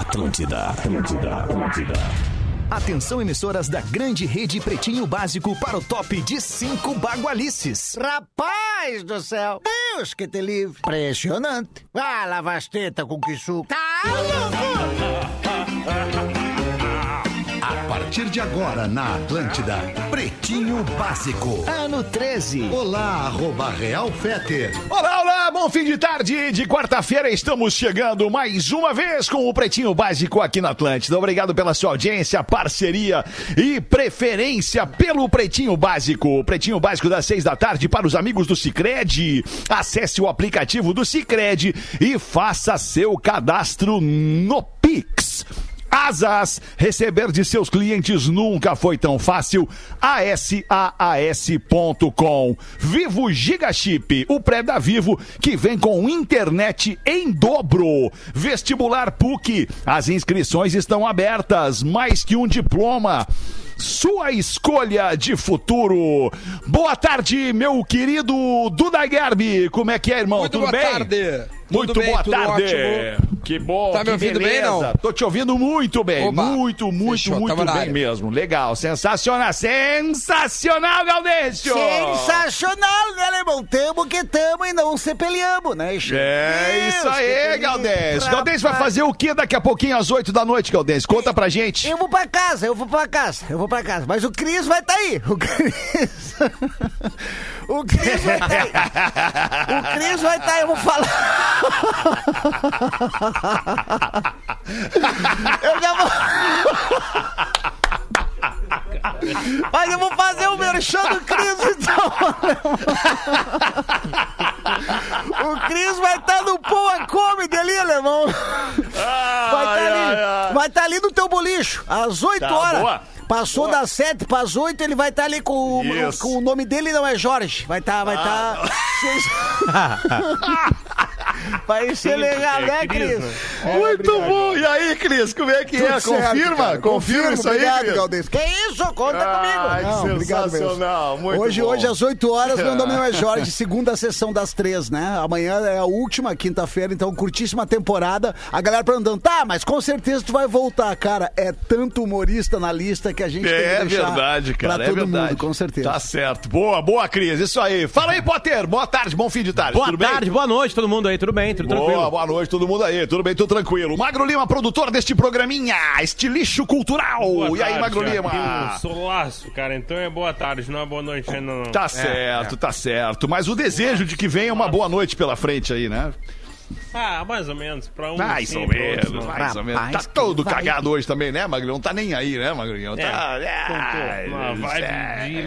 Atlântida, Atlântida, Atlântida. Atenção, emissoras da grande rede Pretinho Básico para o top de cinco bagualices. Rapaz do céu! Deus que te livre! Impressionante! Ah, lava as tetas com que suco! Tá A partir de agora na Atlântida, Pretinho Básico. Ano 13. Olá, arroba Real Feter. Olá, olá, bom fim de tarde de quarta-feira. Estamos chegando mais uma vez com o Pretinho Básico aqui na Atlântida. Obrigado pela sua audiência, parceria e preferência pelo Pretinho Básico. Pretinho Básico das seis da tarde para os amigos do Cicred. Acesse o aplicativo do Cicred e faça seu cadastro no Pix. Asas, receber de seus clientes nunca foi tão fácil. ASAAS.com. Vivo Gigachip, o pré da Vivo que vem com internet em dobro. Vestibular PUC, as inscrições estão abertas. Mais que um diploma. Sua escolha de futuro. Boa tarde, meu querido Duda Garbi. Como é que é, irmão? Muito Tudo boa bem? tarde. Muito bem, boa tarde. ótimo. Que bom. Tá me ouvindo bem, beleza. não? Tô te ouvindo muito bem. Oba. Muito, muito, Fechou, muito tava na bem mesmo. Legal. Sensacional. Sensacional, Gaudêncio. Sensacional, né, alemão? Tamo que tamo e não se peleamos, né, Chico? É Deus isso aí, Gaudêncio. livre, Gaudêncio vai fazer o que daqui a pouquinho às 8 da noite, Gaudêncio? Conta pra gente. Eu vou pra casa, eu vou pra casa, eu vou pra casa. Mas o Cris vai tá aí. O Cris. o Cris vai tá aí. O Cris vai tá aí, eu vou falar. eu já vou. Mas eu vou fazer o merchan do Cris, então. o Cris vai estar no Poa Comedy ali, alemão. Vai estar Ai, ali. ai, ai. Vai estar ali no teu bolicho, às 8 Tá, horas. boa. Passou Boa. das 7 para as 8, ele vai estar ali com, com o nome dele não é Jorge. Vai estar, vai estar. vai ser legal, né, Cris? Muito bom. E aí, Cris, como é que é? Tudo certo, Confirma? cara. Confirma isso aí, obrigado, Cris? Galdês. Que isso? Conta Ai, comigo. mesmo. sensacional. Muito hoje, bom. hoje, às 8 horas, meu nome não é Jorge. Segunda sessão das três, né? Amanhã é a última quinta-feira, então curtíssima temporada. A galera perguntando, tá, mas com certeza tu vai voltar. Cara, é tanto humorista na lista que a gente tem É que deixar verdade, cara. pra é todo verdade. mundo, com certeza. Tá certo. Boa, boa, Cris. Isso aí. Fala aí, Potter. Boa tarde, bom fim de tarde. Boa Tudo bem? tarde, boa noite, todo mundo aí, tudo bem, tudo Boa, tranquilo. boa noite, todo mundo aí. Tudo bem, tudo tranquilo. Magro Lima, produtor deste programinha, estilixo cultural. Boa e aí, tarde, Magro aqui Lima? um solaço, cara. Então é boa tarde, não é boa noite ainda não. Tá certo, tá certo. Mas o desejo de que venha uma boa noite pela frente aí, né? Ah, mais ou menos. Pra um Mais sim, ou menos, outros não. mais ou menos. Tá todo vai. cagado hoje também, né, Magrinho? Não tá nem aí, né, Magrinho? É, Tá... tô numa vibe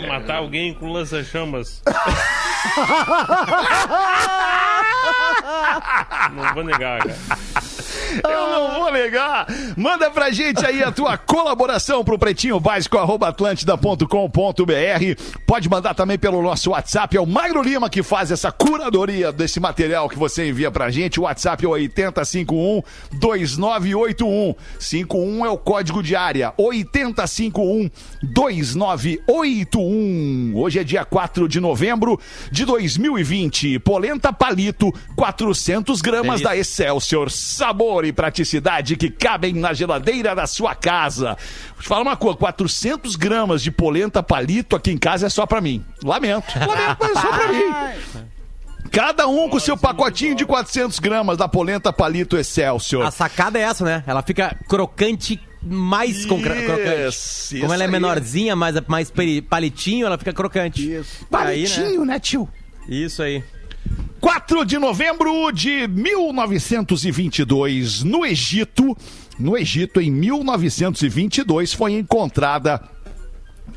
de matar alguém com lança-chamas. não vou negar, cara. Eu não vou negar. Manda pra gente aí a tua colaboração pro pretinho básico arroba atlântida.com.br. Pode mandar também pelo nosso WhatsApp. É o Magro Lima que faz essa curadoria desse material que você envia pra gente. O WhatsApp é o 8051 2981. 51 é o código de área. 8051 2981. Hoje é dia 4 de novembro de 2020. Polenta palito, 400 gramas da Excelsior. Sabor e praticidade que cabem na geladeira da sua casa. Vou te falar uma coisa: 400 gramas de polenta palito aqui em casa é só pra mim. Lamento. Lamento, mas é só pra mim. Cada um com seu pacotinho de 400 gramas da polenta palito Excelsior. A sacada é essa, né? Ela fica crocante, mais Isso, crocante. isso Como ela é menorzinha, mais, mais palitinho, ela fica crocante. Isso. Aí, né? Palitinho, né, tio? Isso aí. 4 de novembro de 1922, no Egito, no Egito, em 1922, foi encontrada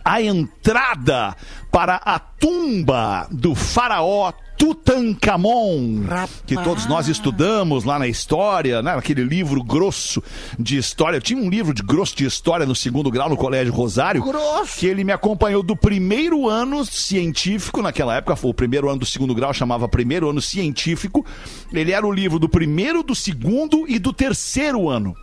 a entrada para a tumba do faraó Tutankhamon, que todos nós estudamos lá na história, né? Aquele livro grosso de história. Eu tinha um livro de grosso de história no segundo grau no Colégio Rosário, Grosso. que ele me acompanhou do primeiro ano científico, naquela época foi o primeiro ano do segundo grau, chamava primeiro ano científico. Ele era o livro do primeiro, do segundo e do terceiro ano.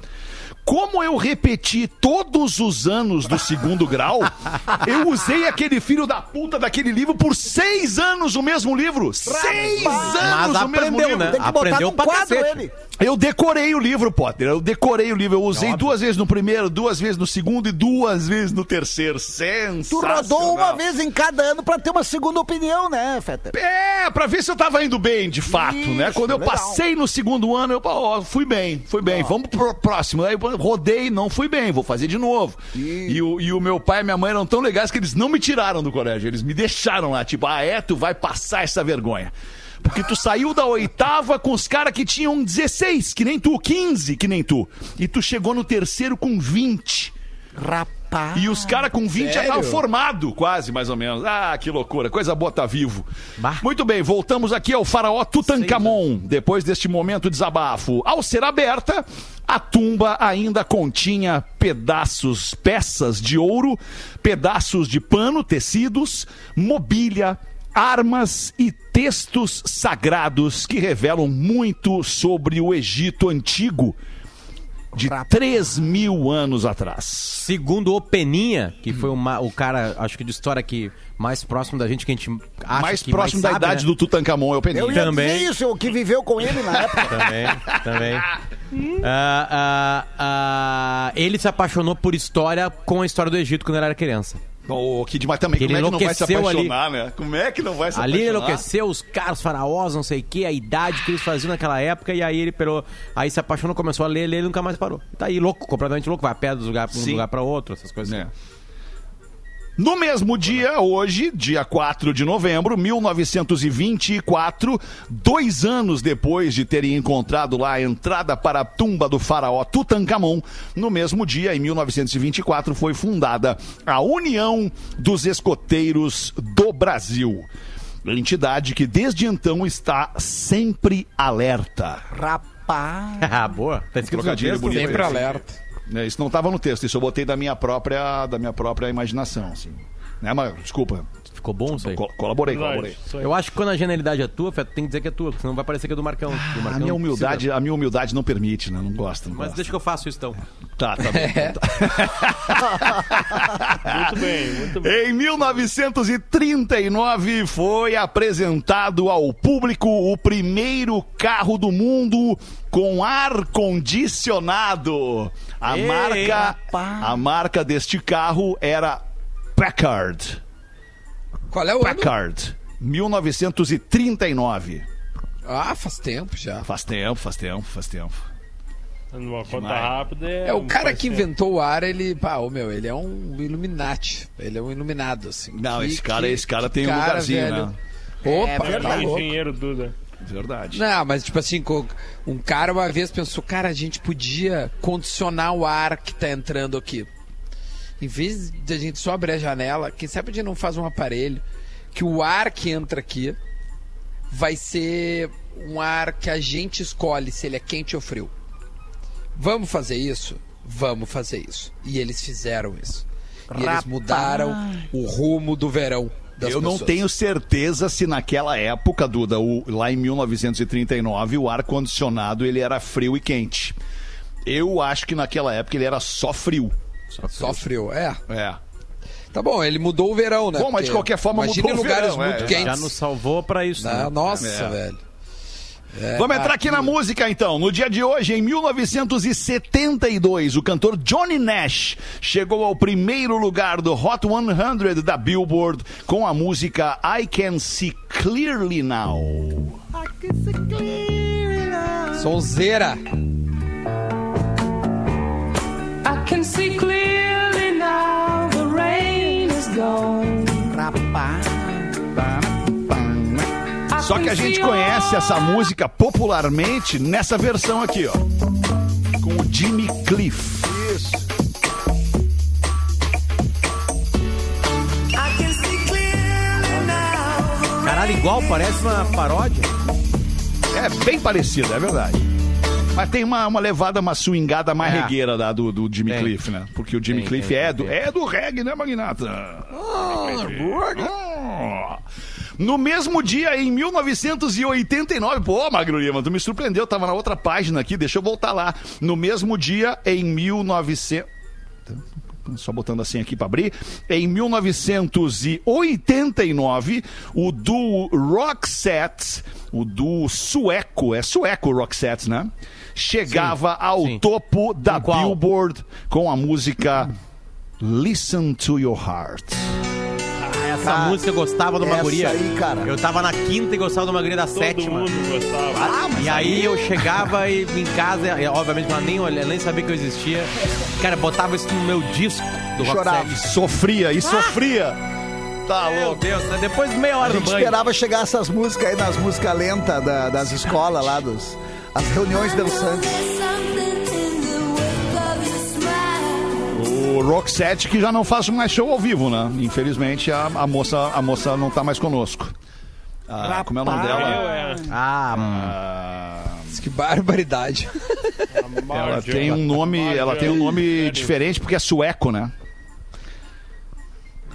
Como eu repeti todos os anos do segundo grau, eu usei aquele filho da puta daquele livro por seis anos o mesmo livro. Seis anos Mas o mesmo aprendeu, livro. né? Tem que botar Aprendeu num pra quadro cacete. ele. Eu decorei o livro, Potter. Eu decorei o livro. Eu usei duas vezes no primeiro, duas vezes no segundo e duas vezes no terceiro. Tu Sensacional. rodou uma vez em cada ano pra ter uma segunda opinião, né, Fetter? É, pra ver se eu tava indo bem, de fato, Isso, né? Quando eu legal. passei no segundo ano, eu ó, fui bem, fui bem. Vamos pro próximo. Aí eu rodei, não fui bem, vou fazer de novo. E o, e o meu pai e minha mãe eram tão legais que eles não me tiraram do colégio. Eles me deixaram lá, tipo, ah, é, tu vai passar essa vergonha. Porque tu saiu da oitava com os caras que tinham 16, que nem tu, 15, que nem tu. E tu chegou no terceiro com 20. Rapaz. E os caras com 20 já sério? estavam formados, quase, mais ou menos. Ah, que loucura. Coisa boa tá vivo. Bah. Muito bem, voltamos aqui ao faraó Tutankhamon. Depois deste momento de desabafo. Ao ser aberta, a tumba ainda continha pedaços, peças de ouro, pedaços de pano, tecidos, mobília, armas e textos sagrados que revelam muito sobre o Egito antigo de 3 mil anos atrás. Segundo o Peninha, que foi uma- o cara, acho que de história que mais próximo da gente, que a gente acha mais que próximo mais da sabe, idade né? do Tutankhamon é o Peninha. Eu ia Também. dizer isso, o que viveu com ele na época. Também, também. Ah, ah, ah, ele se apaixonou por história com a história do Egito quando ele era criança. O que demais também. Que Como ele é que não vai se enlouqueceu ali. apaixonar, né? Como é que não vai se Ali ele apaixonar? enlouqueceu, os caras, os faraós, não sei o que, a idade que eles faziam naquela época, e aí ele pegou, aí se apaixonou, começou a ler, ler e nunca mais parou. Tá aí louco, completamente louco, vai a pé de um lugar, um lugar pra outro, essas coisas. É. assim. No mesmo dia, hoje, dia 4 de novembro, 1924, dois anos depois de terem encontrado lá a entrada para a tumba do faraó Tutankhamon, no mesmo dia, em 1924, foi fundada a União dos Escoteiros do Brasil. Entidade que desde então está sempre alerta. Rapaz. Ah, boa. Tá escrito Trocadilho bonito. Sempre alerta. É, Isso não estava no texto, isso eu botei da minha própria, da minha própria imaginação, assim. Né, mas, desculpa, Ficou bom isso aí? col- colaborei, colaborei. Eu acho que quando a genialidade é tua, Fé, tu tem que dizer que é tua, porque senão vai parecer que é do Marcão. Do A Marcão minha não humildade, a minha humildade não permite, né? Não gosto, não. Mas gosto. deixa que eu faço isso então. Tá, tá bom. Muito bem, muito bem. Em 1939 foi apresentado ao público o primeiro carro do mundo com ar condicionado. A Ei, marca, rapaz. a marca deste carro era Packard. Qual é o ano? Packard. 1939. Ah, faz tempo já. Faz tempo, faz tempo, faz tempo. Numa conta Demais. rápida. É, É, o um cara que parceiro. inventou o ar, ele, pá, ô, meu, ele é um Illuminati. Ele é um iluminado, assim. Não, Que- esse cara, que- esse cara tem um cara, lugarzinho, velho. né? Opa, É tá engenheiro Duda. Verdade. Não, mas tipo assim, um cara uma vez pensou, cara, a gente podia condicionar o ar que tá entrando aqui. Em vez de a gente só abrir a janela, quem sabe a gente não faz um aparelho que o ar que entra aqui vai ser um ar que a gente escolhe se ele é quente ou frio. Vamos fazer isso? Vamos fazer isso. E eles fizeram isso. E eles Rapaz. mudaram o rumo do verão. Das Eu não pessoas. tenho certeza se naquela época, Duda, o- lá em 1939, o ar-condicionado ele era frio e quente. Eu acho que naquela época ele era só frio. Só frio, é. É. Tá bom, ele mudou o verão, né? Bom, mas de qualquer forma imagina mudou lugares verão, muito é. quentes. Já nos salvou pra isso. Né? nossa, É. velho. É, Vamos entrar aqui na música então. No dia de hoje, em 1972, o cantor Johnny Nash chegou ao primeiro lugar do Hot 100 da Billboard com a música I Can See Clearly Now. Sonzeira. Só que a gente conhece essa música popularmente nessa versão aqui, ó. Com o Jimmy Cliff. Isso. Caralho, igual, parece uma paródia. É bem parecido, é verdade. Mas tem uma, uma levada, uma swingada mais É. regueira da, do, do Jimmy Tem. Cliff, né? Porque o Jimmy Tem, Cliff tem, é, do, é do reggae, né, Magnata? Ah. No mesmo dia, em 1989, pô, Magro Lima, tu me surpreendeu, tava na outra página aqui, deixa eu voltar lá. No mesmo dia, em 1900. Só botando assim aqui para abrir. Em 1989, o duo Roxette, o duo sueco, é sueco o Roxette, né? chegava ao sim. topo da? Billboard com a música Listen to Your Heart. Essa Ah, música eu gostava de uma essa guria. aí, cara. Eu tava na quinta e gostava de uma guria da Todo sétima. mundo gostava. E aí eu chegava e, em casa, e, obviamente ela nem, olha- nem sabia que eu existia. Cara, botava isso no meu disco do Rock Chorava. Set. Sofria e sofria. Tá Meu louco. Deus, né? depois de meia A hora no gente banho. esperava chegar essas músicas aí nas músicas lentas da- das escolas lá, dos, as reuniões dançantes. O Roxette que já não faz mais show ao vivo, né? Infelizmente a, a moça, a moça não tá mais conosco. Ah, como é o nome Eu dela? era. Ah, hum. Ah, Que barbaridade. ela tem um nome, ela tem um nome diferente porque é sueco, né?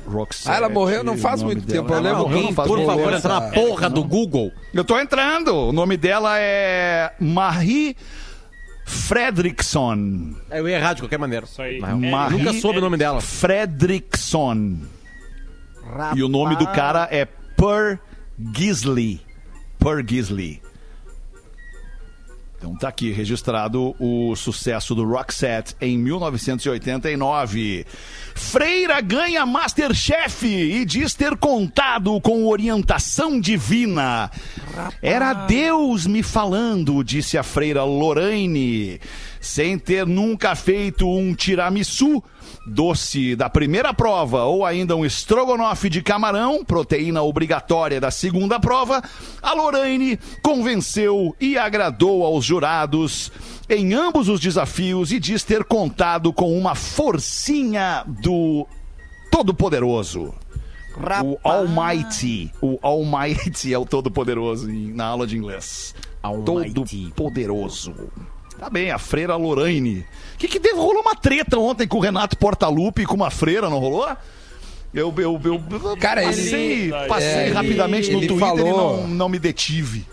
Roxette. Ah, ela morreu não faz muito dela. tempo, eu Ela lembro morreu quem, não faz por muito favor, entra na porra do Google. Eu tô entrando. O nome dela é Marie Fredriksson. Eu ia errar de qualquer maneira. Isso aí. Marie Nunca soube o nome dela. Fredriksson. E o nome do cara é Per Gisley. Per Gisley. Então tá aqui registrado o sucesso do Roxette em 1989. Freira ganha Masterchef e diz ter contado com orientação divina. Era Deus me falando, disse a freira Lorraine, sem ter nunca feito um tiramisu doce da primeira prova ou ainda um estrogonofe de camarão, proteína obrigatória da segunda prova, a Lorraine convenceu e agradou aos jurados em ambos os desafios e diz ter contado com uma forcinha do Todo-Poderoso. O Almighty. O Almighty é o Todo-Poderoso na aula de inglês. Todo-Poderoso. Tá bem, a freira Lorraine. O que que teve? Rolou uma treta ontem com o Renato Portaluppi e com uma freira, não rolou? Eu, eu, eu, eu Cara, passei, ele- passei é, ele- rapidamente no ele Twitter falou- e não, não me detive.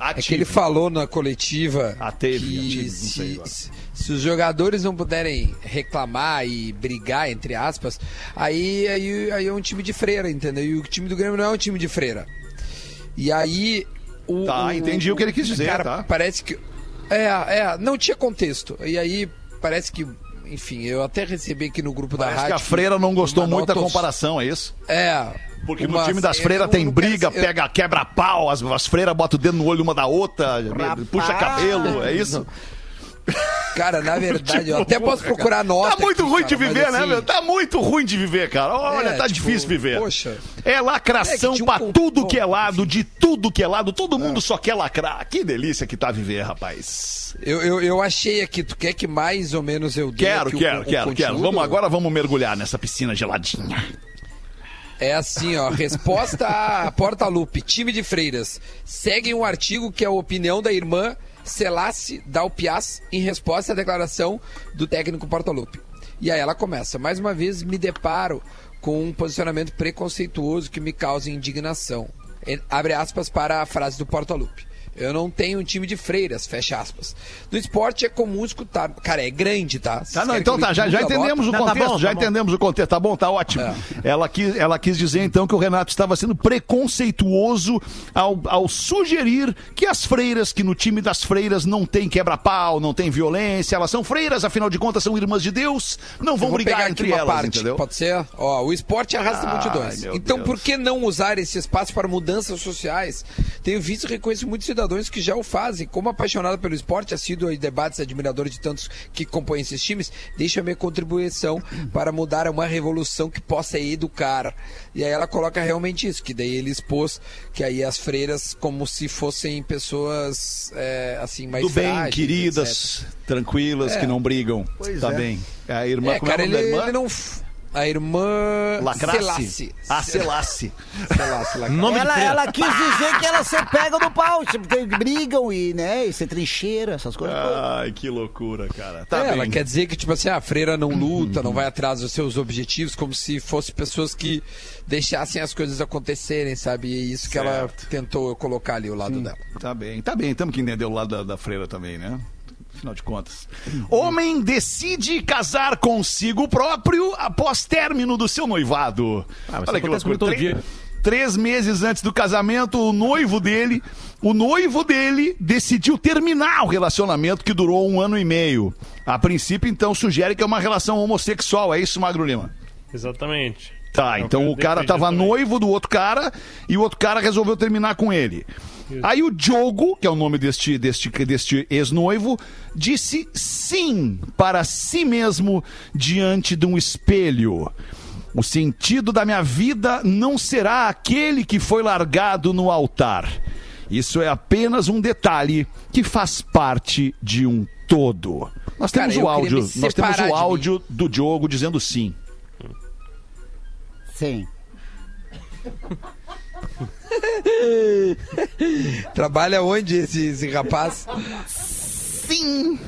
É que ele falou na coletiva Ah, teve, que tive, não sei se, se- se os jogadores não puderem reclamar e brigar, entre aspas, aí, aí, aí é um time de freira, entendeu? E o time do Grêmio não é um time de freira. E aí. O, Tá, entendi o que ele quis dizer, Cara, tá. parece que. É, é, não tinha contexto. E aí parece que. Enfim, eu até recebi aqui no grupo da Parece rádio. que a freira não gostou muito da comparação, é isso? É. Porque no time das freiras não- tem não quero briga, eu- pega, quebra pau, as, as freiras botam o dedo no olho uma da outra, puxa cabelo, é isso? Cara, na verdade, eu até posso procurar nota. Tá muito aqui, ruim cara, de viver, né, assim, meu? Tá muito ruim de viver, cara. Olha, É, tá tipo, difícil viver. poxa. É lacração É um pra tudo que é lado, de tudo que é lado. Todo mundo só quer lacrar. Que delícia que tá viver, rapaz. Eu, eu, eu achei aqui, tu quer que mais ou menos eu dê Quero, aqui o- quero, o quero, quero. Vamos agora, vamos mergulhar nessa piscina geladinha. É assim, ó. Resposta a Porta-Lupe, time de freiras. Seguem um artigo que é a opinião da irmã Selassie Dalpiaz em resposta à declaração do técnico Porta-Lupe. E aí ela começa. Mais uma vez me deparo com um posicionamento preconceituoso que me causa indignação. Abre aspas para a frase do Porta-Lupe. Eu não tenho um time de freiras, fecha aspas. No esporte é comum escutar. Cara, é grande, tá? Vocês Tá, não, então tá, já, já entendemos o Não, tá contexto, bom, já tá bom. entendemos o contexto, tá bom, tá ótimo. É. Ela, quis, ela quis dizer então que o Renato estava sendo preconceituoso ao, ao sugerir que as freiras, que no time das freiras não tem quebra-pau, não tem violência, elas são freiras, afinal de contas são irmãs de Deus, não vão brigar aqui entre elas, parte, entendeu? Pode ser? Ó, o esporte arrasta Ai, multidões. Então, Deus. por que não usar esse espaço para mudanças sociais? Tenho visto e reconheço muitos cidadãos que já o fazem. Como apaixonado pelo esporte, assíduo em debates, admirador de tantos que compõem esses times, deixo a minha contribuição para mudar uma revolução que possa educar. E aí ela coloca realmente isso, que daí ele expôs que aí as freiras como se fossem pessoas é, assim mais Do bem, frágeis, queridas, tranquilas, É. que não brigam. Pois tá é. bem. A irmã, É, como cara, é o nome ele, da irmã? ele não. A irmã. Selassie. Selassie, Lacrace. Nome Ela, ela quis dizer que elas se pegam no pau, porque brigam e, né, e se trincheira, essas coisas. Ai, que loucura, cara. Tá É, bem. ela quer dizer que, tipo assim, a freira não luta, não vai atrás dos seus objetivos, como se fossem pessoas que deixassem as coisas acontecerem, sabe? E é isso que ela Certo. tentou colocar ali o lado dela. Tá bem, tá bem. Temos que entender o lado da, da freira também, né? Afinal de contas. Homem decide casar consigo próprio após término do seu noivado. Ah, mas isso acontece comigo todo dia. três meses antes do casamento, o noivo dele, o noivo dele decidiu terminar o relacionamento que durou um ano e meio. A princípio, então, sugere que é uma relação homossexual. É isso, Magro Lima? Exatamente. Tá, então o cara tava também. noivo do outro cara e o outro cara resolveu terminar com ele. Aí o Diogo, que é o nome deste, deste, deste ex-noivo, disse sim para si mesmo diante de um espelho. O sentido da minha vida não será aquele que foi largado no altar. Isso é apenas um detalhe que faz parte de um todo. Nós Cara, temos eu o áudio, nós temos o áudio do Diogo dizendo sim. Sim. Trabalha onde esse, esse rapaz? Sim.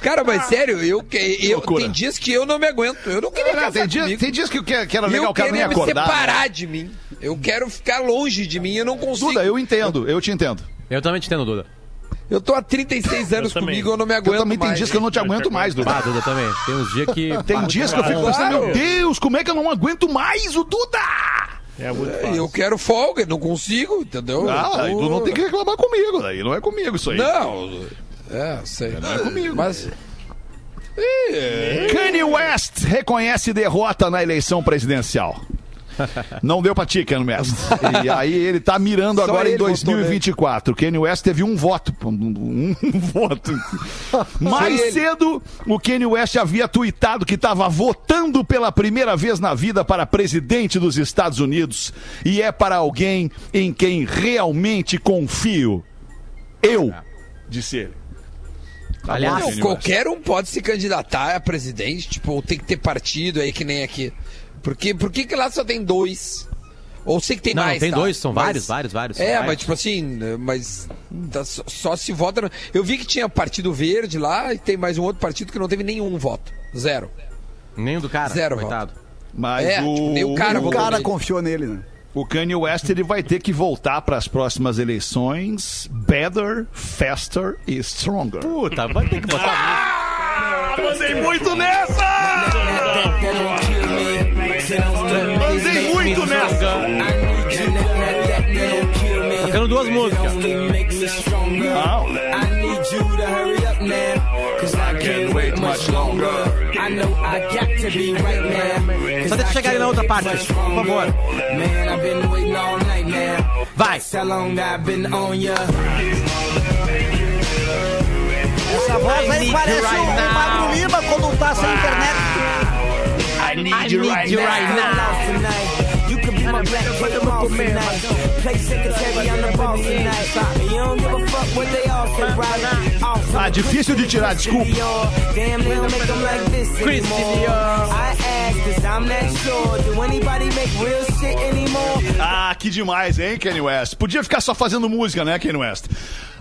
Cara, mas sério, eu, que- eu loucura. tem dias que eu não me aguento. Eu não queria É, casar tem, dias, comigo. tem dias que, que, que era E legal eu o cara nem queria me acordar. né? separar de mim. Eu quero ficar longe de mim, eu não consigo. Duda, eu entendo, eu te entendo. Eu também te entendo, Duda. Eu tô há 36 anos também. comigo, eu não me aguento Eu também tem mais. dias que eu não te aguento mais, Duda. Ah, Duda também. Tem uns dias que. Tem dias que eu fico Claro. pensando, meu Deus, como é que eu não aguento mais o Duda? É muito fácil. Eu quero folga, não consigo, entendeu? Ah, Eu aí tô- tu não tem que reclamar comigo, daí não é comigo isso aí. Não, é, sei. Não é comigo. Mas Kanye West reconhece derrota na eleição presidencial. Não deu pra ti, Kanye West. E aí ele tá mirando Só agora em ele votou, 2024. Kanye West teve um voto. Um, voto. Mais ele. cedo, o Kanye West havia tuitado que estava votando pela primeira vez na vida para presidente dos Estados Unidos. E é para alguém em quem realmente confio. Eu, disse ele. Tá Aliás, bom, qualquer um pode se candidatar a presidente, tipo, ou tem que ter partido aí que nem aqui. Porque por que que lá só tem dois? Ou sei que tem Não, mais, tem tá? dois, são Mas- vários, vários, vários. É, vários. mas tipo assim, mas tá só, só se vota. no- Eu vi que tinha Partido Verde lá e tem mais um outro partido que não teve nenhum voto. Zero. O do cara. Zero coitado. Mas É, o, tipo, nem o cara O cara nele. confiou nele, né? o Kanye West ele vai ter que voltar para as próximas eleições better, faster e stronger. Puta, vai ter que botar. Ah, mandei muito nessa! Mandei muito nessa! Tocando duas músicas. Não. Can't wait much longer. Só deixa eu chegar ali na outra parte, por favor. Vai. Essa voz aí parece o Magro Lima quando tá sem internet. I need you right now. You could be my black tonight. Play secretary, I'm the boss tonight. You don't give a fuck what they all say, right? Ah, difícil de tirar, desculpa. Damn, they don't make them like this anymore. I ask, cause I'm not sure. Do anybody make real shit anymore? Ah, que demais, hein, Kanye West? Podia ficar só fazendo música, né, Kanye West?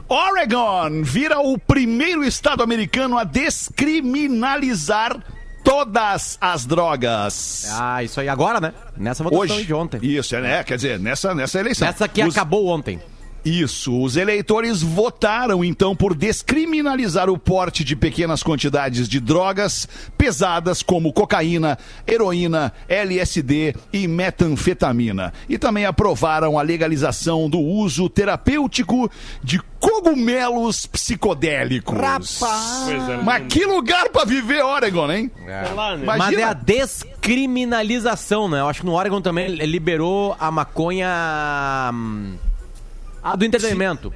Oregon vira o primeiro estado americano a descriminalizar todas as drogas. Ah, isso aí agora, né? Nessa votação Hoje. de ontem. Isso, é, né? Quer dizer, nessa, nessa eleição. Essa aqui Os- acabou ontem. Isso, os eleitores votaram então por descriminalizar o porte de pequenas quantidades de drogas pesadas como cocaína, heroína, LSD e metanfetamina. E também aprovaram a legalização do uso terapêutico de cogumelos psicodélicos. Rapaz. Coisa Mas que lugar pra viver, Oregon, hein? É lá, né? Mas- é a descriminalização, né? Eu acho que no Oregon também liberou a maconha. A do entretenimento.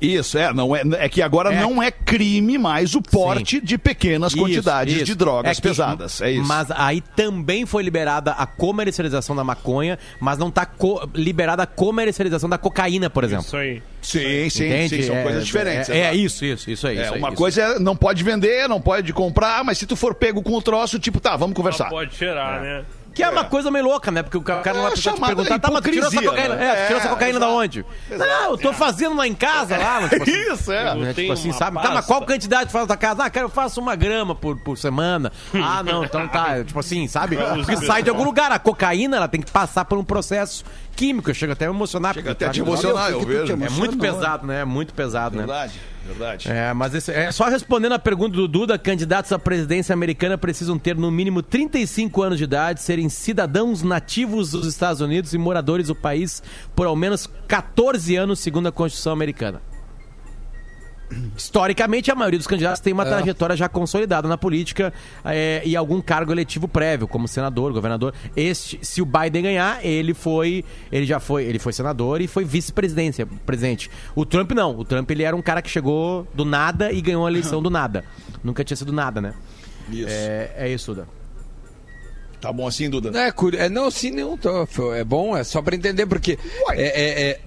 Isso, é, não é, é que agora É. não é crime mais o porte Sim. de pequenas Isso, quantidades isso. de drogas É que- pesadas. É isso. Mas aí também foi liberada a comercialização da maconha, mas não tá co- liberada a comercialização da cocaína, por exemplo. Isso aí. Sim, sim, Entende? sim, são É- coisas diferentes. É, é exato. isso, isso, isso aí. É, isso aí, uma isso. coisa é não pode vender, não pode comprar, mas se tu for pego com o troço, tipo, tá, vamos conversar. pode cheirar, né? Que é uma coisa meio louca, né? Porque o ca- o cara não vai É precisar te perguntar, tá, mas tu tirou essa cocaína, né? é, tu tirou essa É, cocaína da exato. onde? Não, eu tô fazendo lá em casa, lá. Tipo assim, Isso, é. né, Eu tipo assim, sabe? Tá, mas pasta. qual quantidade tu faz na tua casa? Ah, cara, eu faço uma grama por, por semana. Ah, não, então tá. Tipo assim, sabe? Porque sai de algum lugar. A cocaína, ela tem que passar por um processo químico. Eu chego até a me emocionar. Chega até a te eu acho- emocionar, eu te vejo. É muito Emocionou. pesado, né? É muito pesado, né? Verdade. Verdade. É, mas esse- é, só respondendo a pergunta do Duda, candidatos à presidência americana precisam ter no mínimo 35 anos de idade, serem cidadãos nativos dos Estados Unidos e moradores do país por ao menos 14 anos, segundo a Constituição americana. Historicamente, a maioria dos candidatos tem uma trajetória já consolidada na política é, e algum cargo eletivo prévio, como senador, governador. Este, se o Biden ganhar, ele foi, ele já foi, ele foi senador e foi vice-presidência, presidente. O Trump não. O Trump ele era um cara que chegou do nada e ganhou a eleição do nada. Nunca tinha sido nada, né? Isso. É, é isso, Duda. Tá bom assim, Duda? Não, é, é, não, sim, não, tô, é bom, é só pra entender, porque é, é, é,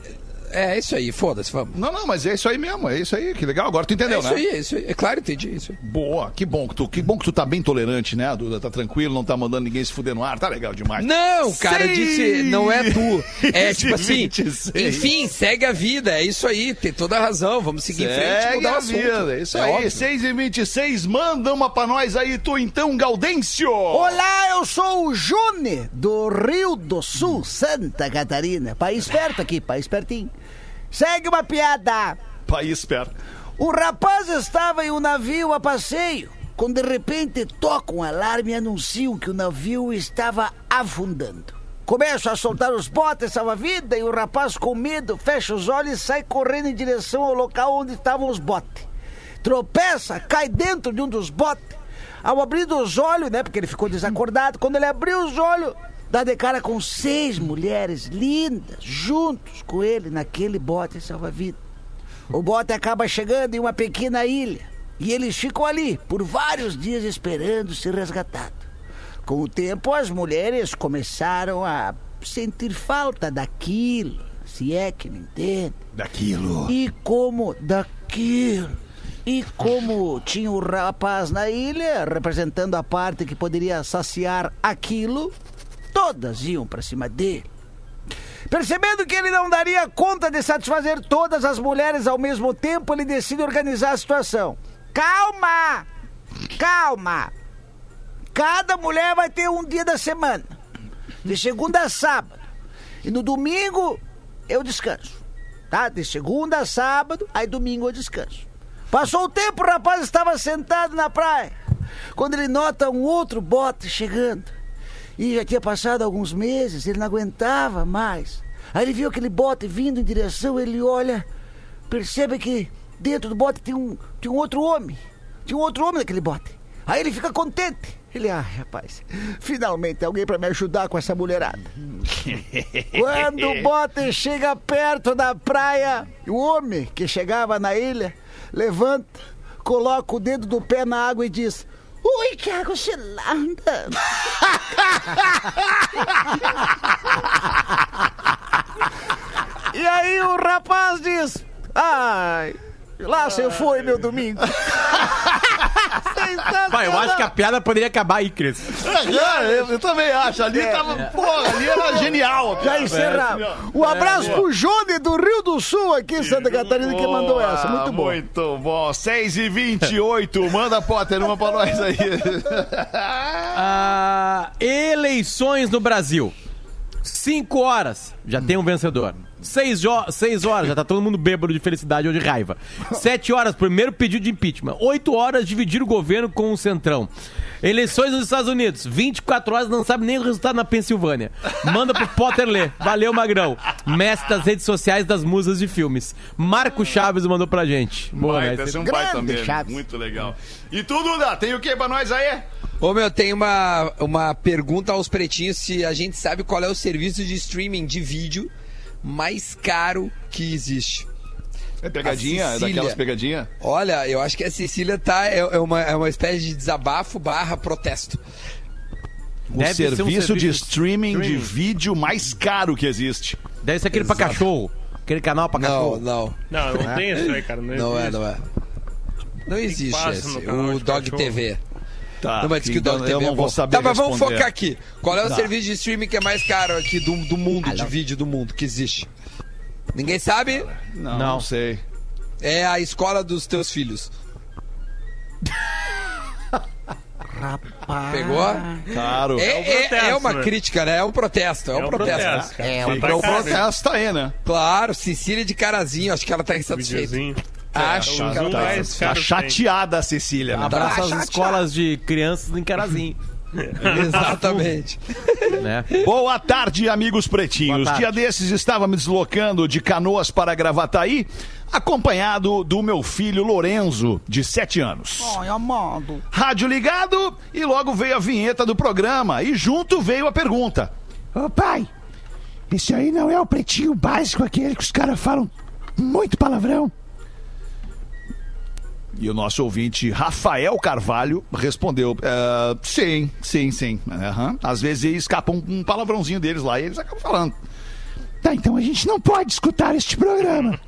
é isso aí, foda-se, vamos. Não, não, mas é isso aí mesmo, é isso aí, que legal. Agora tu entendeu, é isso né? aí, é isso aí, é claro, entendi isso aí. Boa, que bom que tu, que bom que tu tá bem tolerante, né, Duda? Tá tranquilo, não tá mandando ninguém se fuder no ar, tá legal demais. Não, o cara disse, não é tu. É tipo assim, 26. enfim, segue a vida, é isso aí, tem toda a razão, vamos seguir em frente e Segue mudar o a assunto. vida, é isso É aí. óbvio. 6 e 26 manda uma pra nós aí, tu então, Gaudêncio. Olá, eu sou o June, do Rio do Sul, Santa Catarina. País perto aqui, país pertinho. Segue uma piada. País perto. O rapaz estava em um navio a passeio, quando de repente toca um alarme e anunciam que o navio estava afundando. Começam a soltar os botes salva-vida e o rapaz, com medo, fecha os olhos e sai correndo em direção ao local onde estavam os botes. Tropeça, cai dentro de um dos botes. Ao abrir os olhos, né, porque ele ficou desacordado, quando ele abriu os olhos, dá de cara com seis mulheres lindas juntos com ele naquele bote salva-vida. O bote acaba chegando em uma pequena ilha e eles ficam ali por vários dias esperando ser resgatados. Com o tempo, as mulheres começaram a sentir falta daquilo, se é que me entende. Daquilo. E como daquilo. E como tinha o rapaz na ilha, representando a parte que poderia saciar aquilo, todas iam para cima dele. Percebendo que ele não daria conta de satisfazer todas as mulheres ao mesmo tempo, ele decide organizar a situação. Calma! Calma! Cada mulher vai ter um dia da semana, de segunda a sábado. E no domingo eu descanso, tá? De segunda a sábado, aí domingo eu descanso. Passou o tempo, o rapaz estava sentado na praia, quando ele nota um outro bote chegando. E já tinha passado alguns meses, ele não aguentava mais. Aí ele viu aquele bote vindo em direção, ele olha, percebe que dentro do bote tem um, tem um outro homem. Tinha um outro homem naquele bote. Aí ele fica contente. Ele, ah, rapaz, finalmente alguém para me ajudar com essa mulherada. Quando o bote chega perto da praia, o homem que chegava na ilha levanta, coloca o dedo do pé na água e diz: Ui, que água gelada! e aí o rapaz diz: Ai, lá se foi meu domingo. Pai, eu acho que a piada poderia acabar aí, Cris. É, eu, eu também acho. Ali tava. Porra, ali era genial. Já encerramos. Um abraço pro Jone do do Sul, aqui em Santa Catarina, que mandou essa. Muito bom. Muito bom. 6 e 28 Manda, Potter, uma pra nós aí. Ah, eleições no Brasil. Cinco horas, já tem um vencedor. Seis, jo- seis horas, já tá todo mundo bêbado de felicidade ou de raiva. Sete horas, primeiro pedido de impeachment. Oito horas, dividir o governo com o Centrão. Eleições nos Estados Unidos. 24 horas, não sabe nem o resultado na Pensilvânia. Manda pro Potter ler. Valeu, Magrão. Mestre das redes sociais das musas de filmes. Marco Chaves mandou pra gente. Boa, Baita, mestre. é um baita Grande, mesmo. Chaves. Muito legal. E tu, Duda, tem o que pra nós aí? Ô meu, tem uma, uma pergunta aos pretinhos se a gente sabe qual é o serviço de streaming de vídeo mais caro que existe. É pegadinha? É daquelas pegadinhas? Olha, eu acho que a Cecília tá. É, é uma, é uma espécie de desabafo barra protesto. O Deve ser um serviço de serviço streaming de vídeo mais caro que existe. Deve ser aquele pra Exato. cachorro. Aquele canal pra Não, cachorro. não. Não, não tem isso aí, cara. Não, Não é, não é. Não existe esse. O Dog cachorro. TV. Tá. Não, mas diz que o então Dog TV eu é não bom. vou saber Tá, mas vamos focar aqui. Qual é o Tá. serviço de streaming que é mais caro aqui do, do mundo, de vídeo do mundo, que existe? Ninguém sabe? Não, Não. não sei. É a escola dos teus filhos. Rapaz. Pegou? Caro. É, é- protesto, é uma né? crítica, né? É um protesto. É um, É um protesto. protesto, né? cara. É, um tá protesto tá aí, né? Claro, Cecília de Carazinho, acho que ela tá insatisfeita. Videozinho. Acho. O cara, Zoom tá- Tá que chateada Cecília, né? Abraça Tá as escolas de crianças em Carazinho. Exatamente. né? Boa tarde, amigos pretinhos. Tarde. Dia desses estava me deslocando de Canoas para Gravataí, acompanhado do meu filho Lorenzo, de 7 anos. Ai, amado. Rádio ligado e logo veio a vinheta do programa e junto veio a pergunta. Ô pai, isso aí não é o pretinho básico, aquele que os caras falam muito palavrão. E o nosso ouvinte Rafael Carvalho respondeu: "É, sim, sim, sim. Aham. Às vezes escapa um, um palavrãozinho deles lá e eles acabam falando. Tá, então a gente não pode escutar este programa.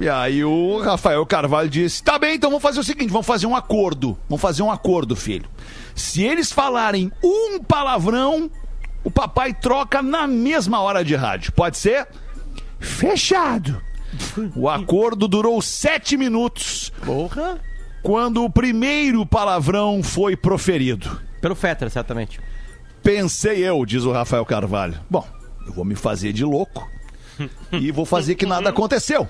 E aí o Rafael Carvalho disse: tá bem, então vamos fazer o seguinte: vamos fazer um acordo. Vamos fazer um acordo, filho. Se eles falarem um palavrão, o papai troca na mesma hora de rádio. Pode ser? Fechado. O acordo durou sete minutos. Porra. Quando o primeiro palavrão foi proferido. Pelo Fetter, certamente. Pensei eu, diz o Rafael Carvalho. Bom, eu vou me fazer de louco e vou fazer que nada aconteceu.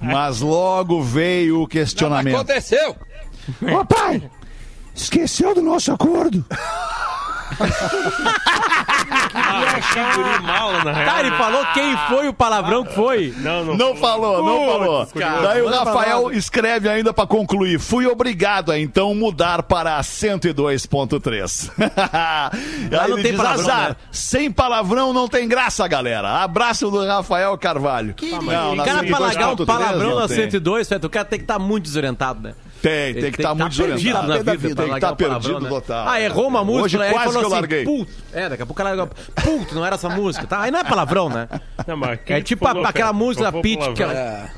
Mas logo veio o questionamento. Aconteceu. Ô pai, esqueceu do nosso acordo. Que guri mal, na real. Tá, ele falou quem foi o palavrão que foi. Não, não. Não falou, não falou. cara. Daí o Rafael escreve ainda pra concluir. Fui obrigado a então mudar para a 102.3. Aí não ele tem diz, palavrão, azar, né?" sem palavrão não tem graça, galera. Abraço do Rafael Carvalho. Não, O na cara, pra largar um 102.3 palavrão não na tem. 102, Fetter, o cara tem que estar muito desorientado, né? Tem, tem que estar tá muito perdido desorientado. na Tá vida, tem que tá o palavrão, perdido total. Ah, errou uma música, Hoje quase falou que eu assim, larguei. É, daqui a pouco ela largou, puto, não era essa música, tá? Aí não é palavrão, né? Não, É tipo aquela cara, música da Pitty que, palavrão. ela- É.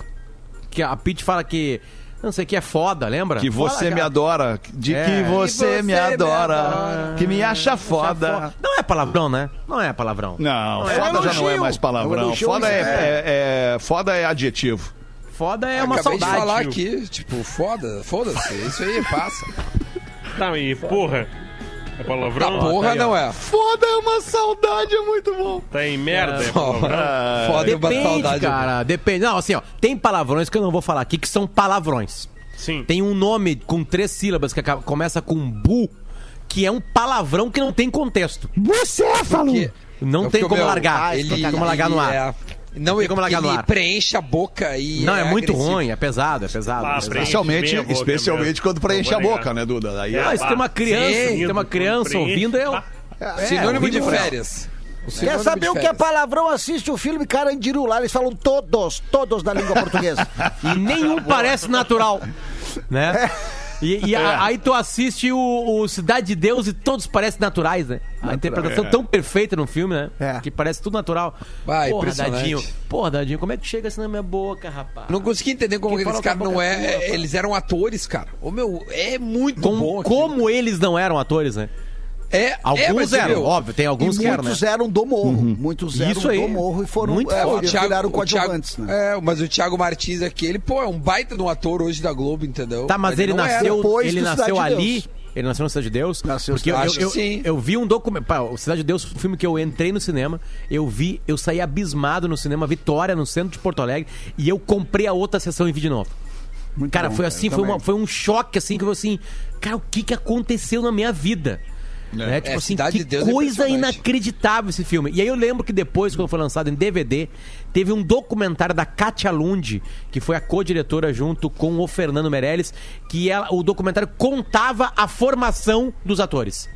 que a Pitty fala que, não sei o que, é foda, lembra? Que você Fala, me cara. adora, de É. que você, você me me adora, adora. que me acha foda. Não é palavrão, né? Não é palavrão. Não, é foda já não é mais É palavrão. Foda é, é. é- é- foda é adjetivo. Foda é uma Acabei saudade. de falar aqui, tipo, foda, foda-se. Isso aí passa. Tá, e porra. É palavrão? porra não é. Foda é uma saudade, é muito bom. Tá em merda, é palavrão? Foda é uma Depende, saudade. cara, depende. Não, assim, ó, tem palavrões que eu não vou falar aqui que são palavrões. Sim. Tem um nome com três sílabas que acaba- começa com bu, que é um palavrão que não tem contexto. Bucéfalo. Não É tem porque, como meu, largar. Ele, não tem como largar no ele ar. é- Não, Tem é como largar no ele ar. preenche a boca e. Não, é, muito agressivo. ruim, é pesado, é pesado. Ah, é pesado. Especialmente, boca especialmente quando preenche a boca, né, Duda? Aí É, é- Ah, se tem uma criança, Sim. se tem uma criança ouvindo, eu. Ah, Sinônimo de férias. Quer saber o que é palavrão? Assiste o filme Carandiru lá. Eles falam todos, todos da língua portuguesa. E nenhum parece natural, né? E, e a- aí tu assiste o, o Cidade de Deus e todos parecem naturais, né? A interpretação tão perfeita no filme, né? É. Que parece tudo natural. Vai, Porra. Dadinho. Porra, Dadinho, como é que chega assim na minha boca, rapaz? Não consegui entender como Quem aqueles caras não é. toda, Eles eram atores, cara. Ô meu, é muito Como, bom. aquilo. como eles não eram atores, né? É, Alguns é, eram, óbvio, tem alguns e que eram, né? muitos eram do morro. Muitos eram Isso aí. do morro e foram Muito é, É, o eles Thiago, viraram coadjuvantes, né? é, mas o Thiago Martins aqui, ele, pô, é um baita de um ator hoje da Globo, entendeu? Tá, mas ele era. nasceu, ele nasceu de ali. Ele nasceu no Cidade de Deus? Nasceu porque eu, Cidade- eu, Acho eu, sim. eu vi um documento. O Cidade de Deus, um filme que eu entrei no cinema, eu vi, eu saí abismado no cinema Vitória, no centro de Porto Alegre, e eu comprei a outra sessão e vi de novo. Muito cara, bom, foi assim, foi, uma- foi um choque, assim, que eu assim, cara, o que que aconteceu na minha vida? Né? Tipo É, assim, que de é coisa impressionante. inacreditável esse filme. E aí eu lembro que depois, quando foi lançado em DVD, teve um documentário da Katia Lund, que foi a co-diretora junto com o Fernando Meirelles, que ela, o documentário contava a formação dos atores.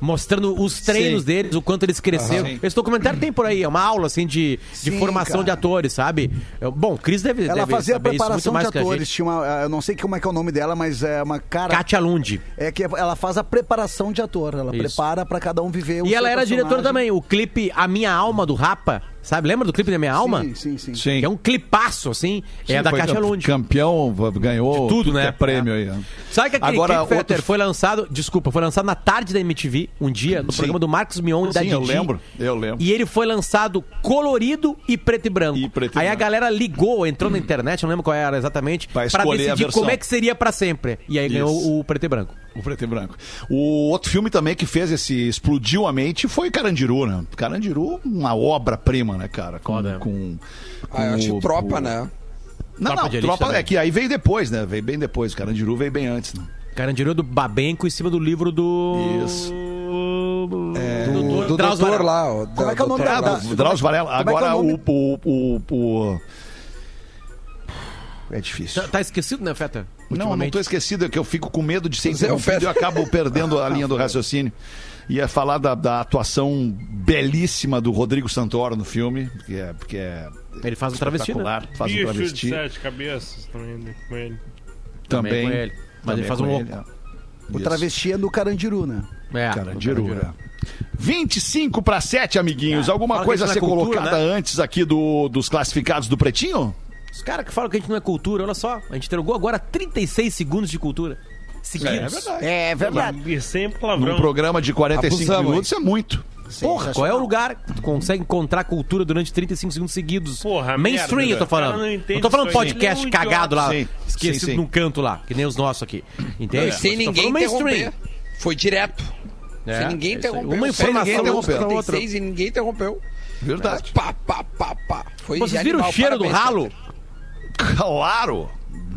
Mostrando os treinos Sim. deles, o quanto eles cresceram. Esse documentário tem por aí, é uma aula assim de, de Sim, formação cara. de atores, sabe? Eu- Bom, Cris deve, Ela deve fazia a saber isso muito preparação de atores. Tinha uma, eu não sei como é que é o nome dela, mas é uma cara. Katia Lund. É que ela faz a preparação de ator. Ela Isso. prepara pra cada um viver o E ela era diretora também. O clipe A Minha Alma do Rapa, sabe? Lembra do clipe da Minha Alma? Sim, sim, sim. Sim. Que é um clipaço, assim. é da camp- Lund. Campeão, ganhou De tudo, né? é prêmio aí. né? Sabe que aquele Agora, clipe, Fetter, outro- foi lançado... Desculpa, foi lançado na tarde da MTV, um dia, no Sim. programa do Marcos Mion e da Sim, eu Didi. lembro, eu lembro. E ele foi lançado colorido e preto e branco. E preto e Aí a branco. galera ligou, entrou na internet, não lembro qual era exatamente, Pra pra a decidir como é que seria pra sempre. E aí Isso. ganhou o preto e branco. O preto e branco. O outro filme também que fez esse explodiu a mente foi Carandiru, né? Carandiru, uma obra-prima, cinema, né, cara? Com, Foda. com, Ah, eu com acho o- tropa, o- né? Não, Tropa não, tropa também. é que aí veio depois, né? Veio bem depois. O Carandiru veio bem antes, né? Carandiru do Babenco em cima do livro do. Isso. É, Do, do Drauzio doutor Varela. lá. o- Como é que é o nome da- lá. da- Drauzio Varela. como é é o Agora nome? o, o, o, o- É difícil. Tá, tá esquecido, né, Feta? Não, não tô esquecido, é que eu fico com medo de ser interrompido e eu acabo perdendo a linha do raciocínio. Ia falar da, da atuação belíssima do Rodrigo Santoro no filme, porque é, porque é Ele faz um travesti, né? faz um Bicho de travesti sete cabeças também né, com ele. também. com ele. Mas ele Também faz com um ele, louco. é. O Isso. travesti é do Carandiru, né? É, Carandiru, o é. 25 para 7, amiguinhos. Alguma fala coisa a ser é cultura, colocada antes aqui do, dos classificados do Pretinho? Os caras que falam que a gente não é cultura, olha só. A gente entregou agora 36 segundos de cultura. Seguidos. É verdade. E sem Num palavrão. programa de 45 Abusamos, minutos é muito. Porra, qual é o lugar que tu consegue encontrar cultura durante 35 segundos seguidos? Porra, Mainstream, merda. eu tô falando. O cara não tô falando podcast é cagado lá, Sim, esquecido sim, sim. num canto lá, que nem os nossos aqui. Entende? E sem ninguém interromper. Foi direto. É, sem ninguém é interromper. Uma informação a outra. 36 e ninguém interrompeu. Verdade. Pá, pá, pá, pá. Foi Vocês viram o animal, cheiro do ralo? Peter. Claro!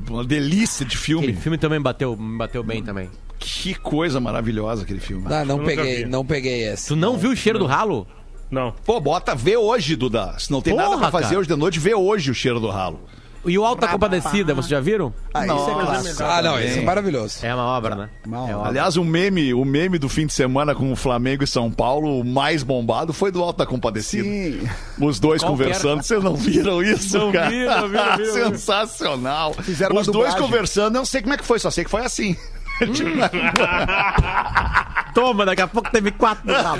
Uma delícia de filme. Aquele filme também bateu, me bateu bem também. Que coisa maravilhosa aquele filme. Não, não Eu nunca peguei, vi. não peguei esse. Tu não viu o cheiro do ralo? Não. Pô, bota vê hoje, Duda. Se não tem nada Porra, pra fazer cara. hoje de noite, vê hoje o cheiro do ralo. E o Alta Compadecida, vocês já viram? Ah, isso é clássico. Ah, não, esse é maravilhoso. É uma obra, né? Uma É uma Aliás, o meme, o meme do fim de semana com o Flamengo e São Paulo, o mais bombado, foi do Alto da Compadecida. Sim. Os dois Qual conversando, vocês não viram isso, Não cara? vi, não vi, não vi, não vi. Sensacional. Fizeram Os dois dublagem. conversando, eu não sei como é que foi, só sei que foi assim. Toma, daqui a pouco teve quatro no.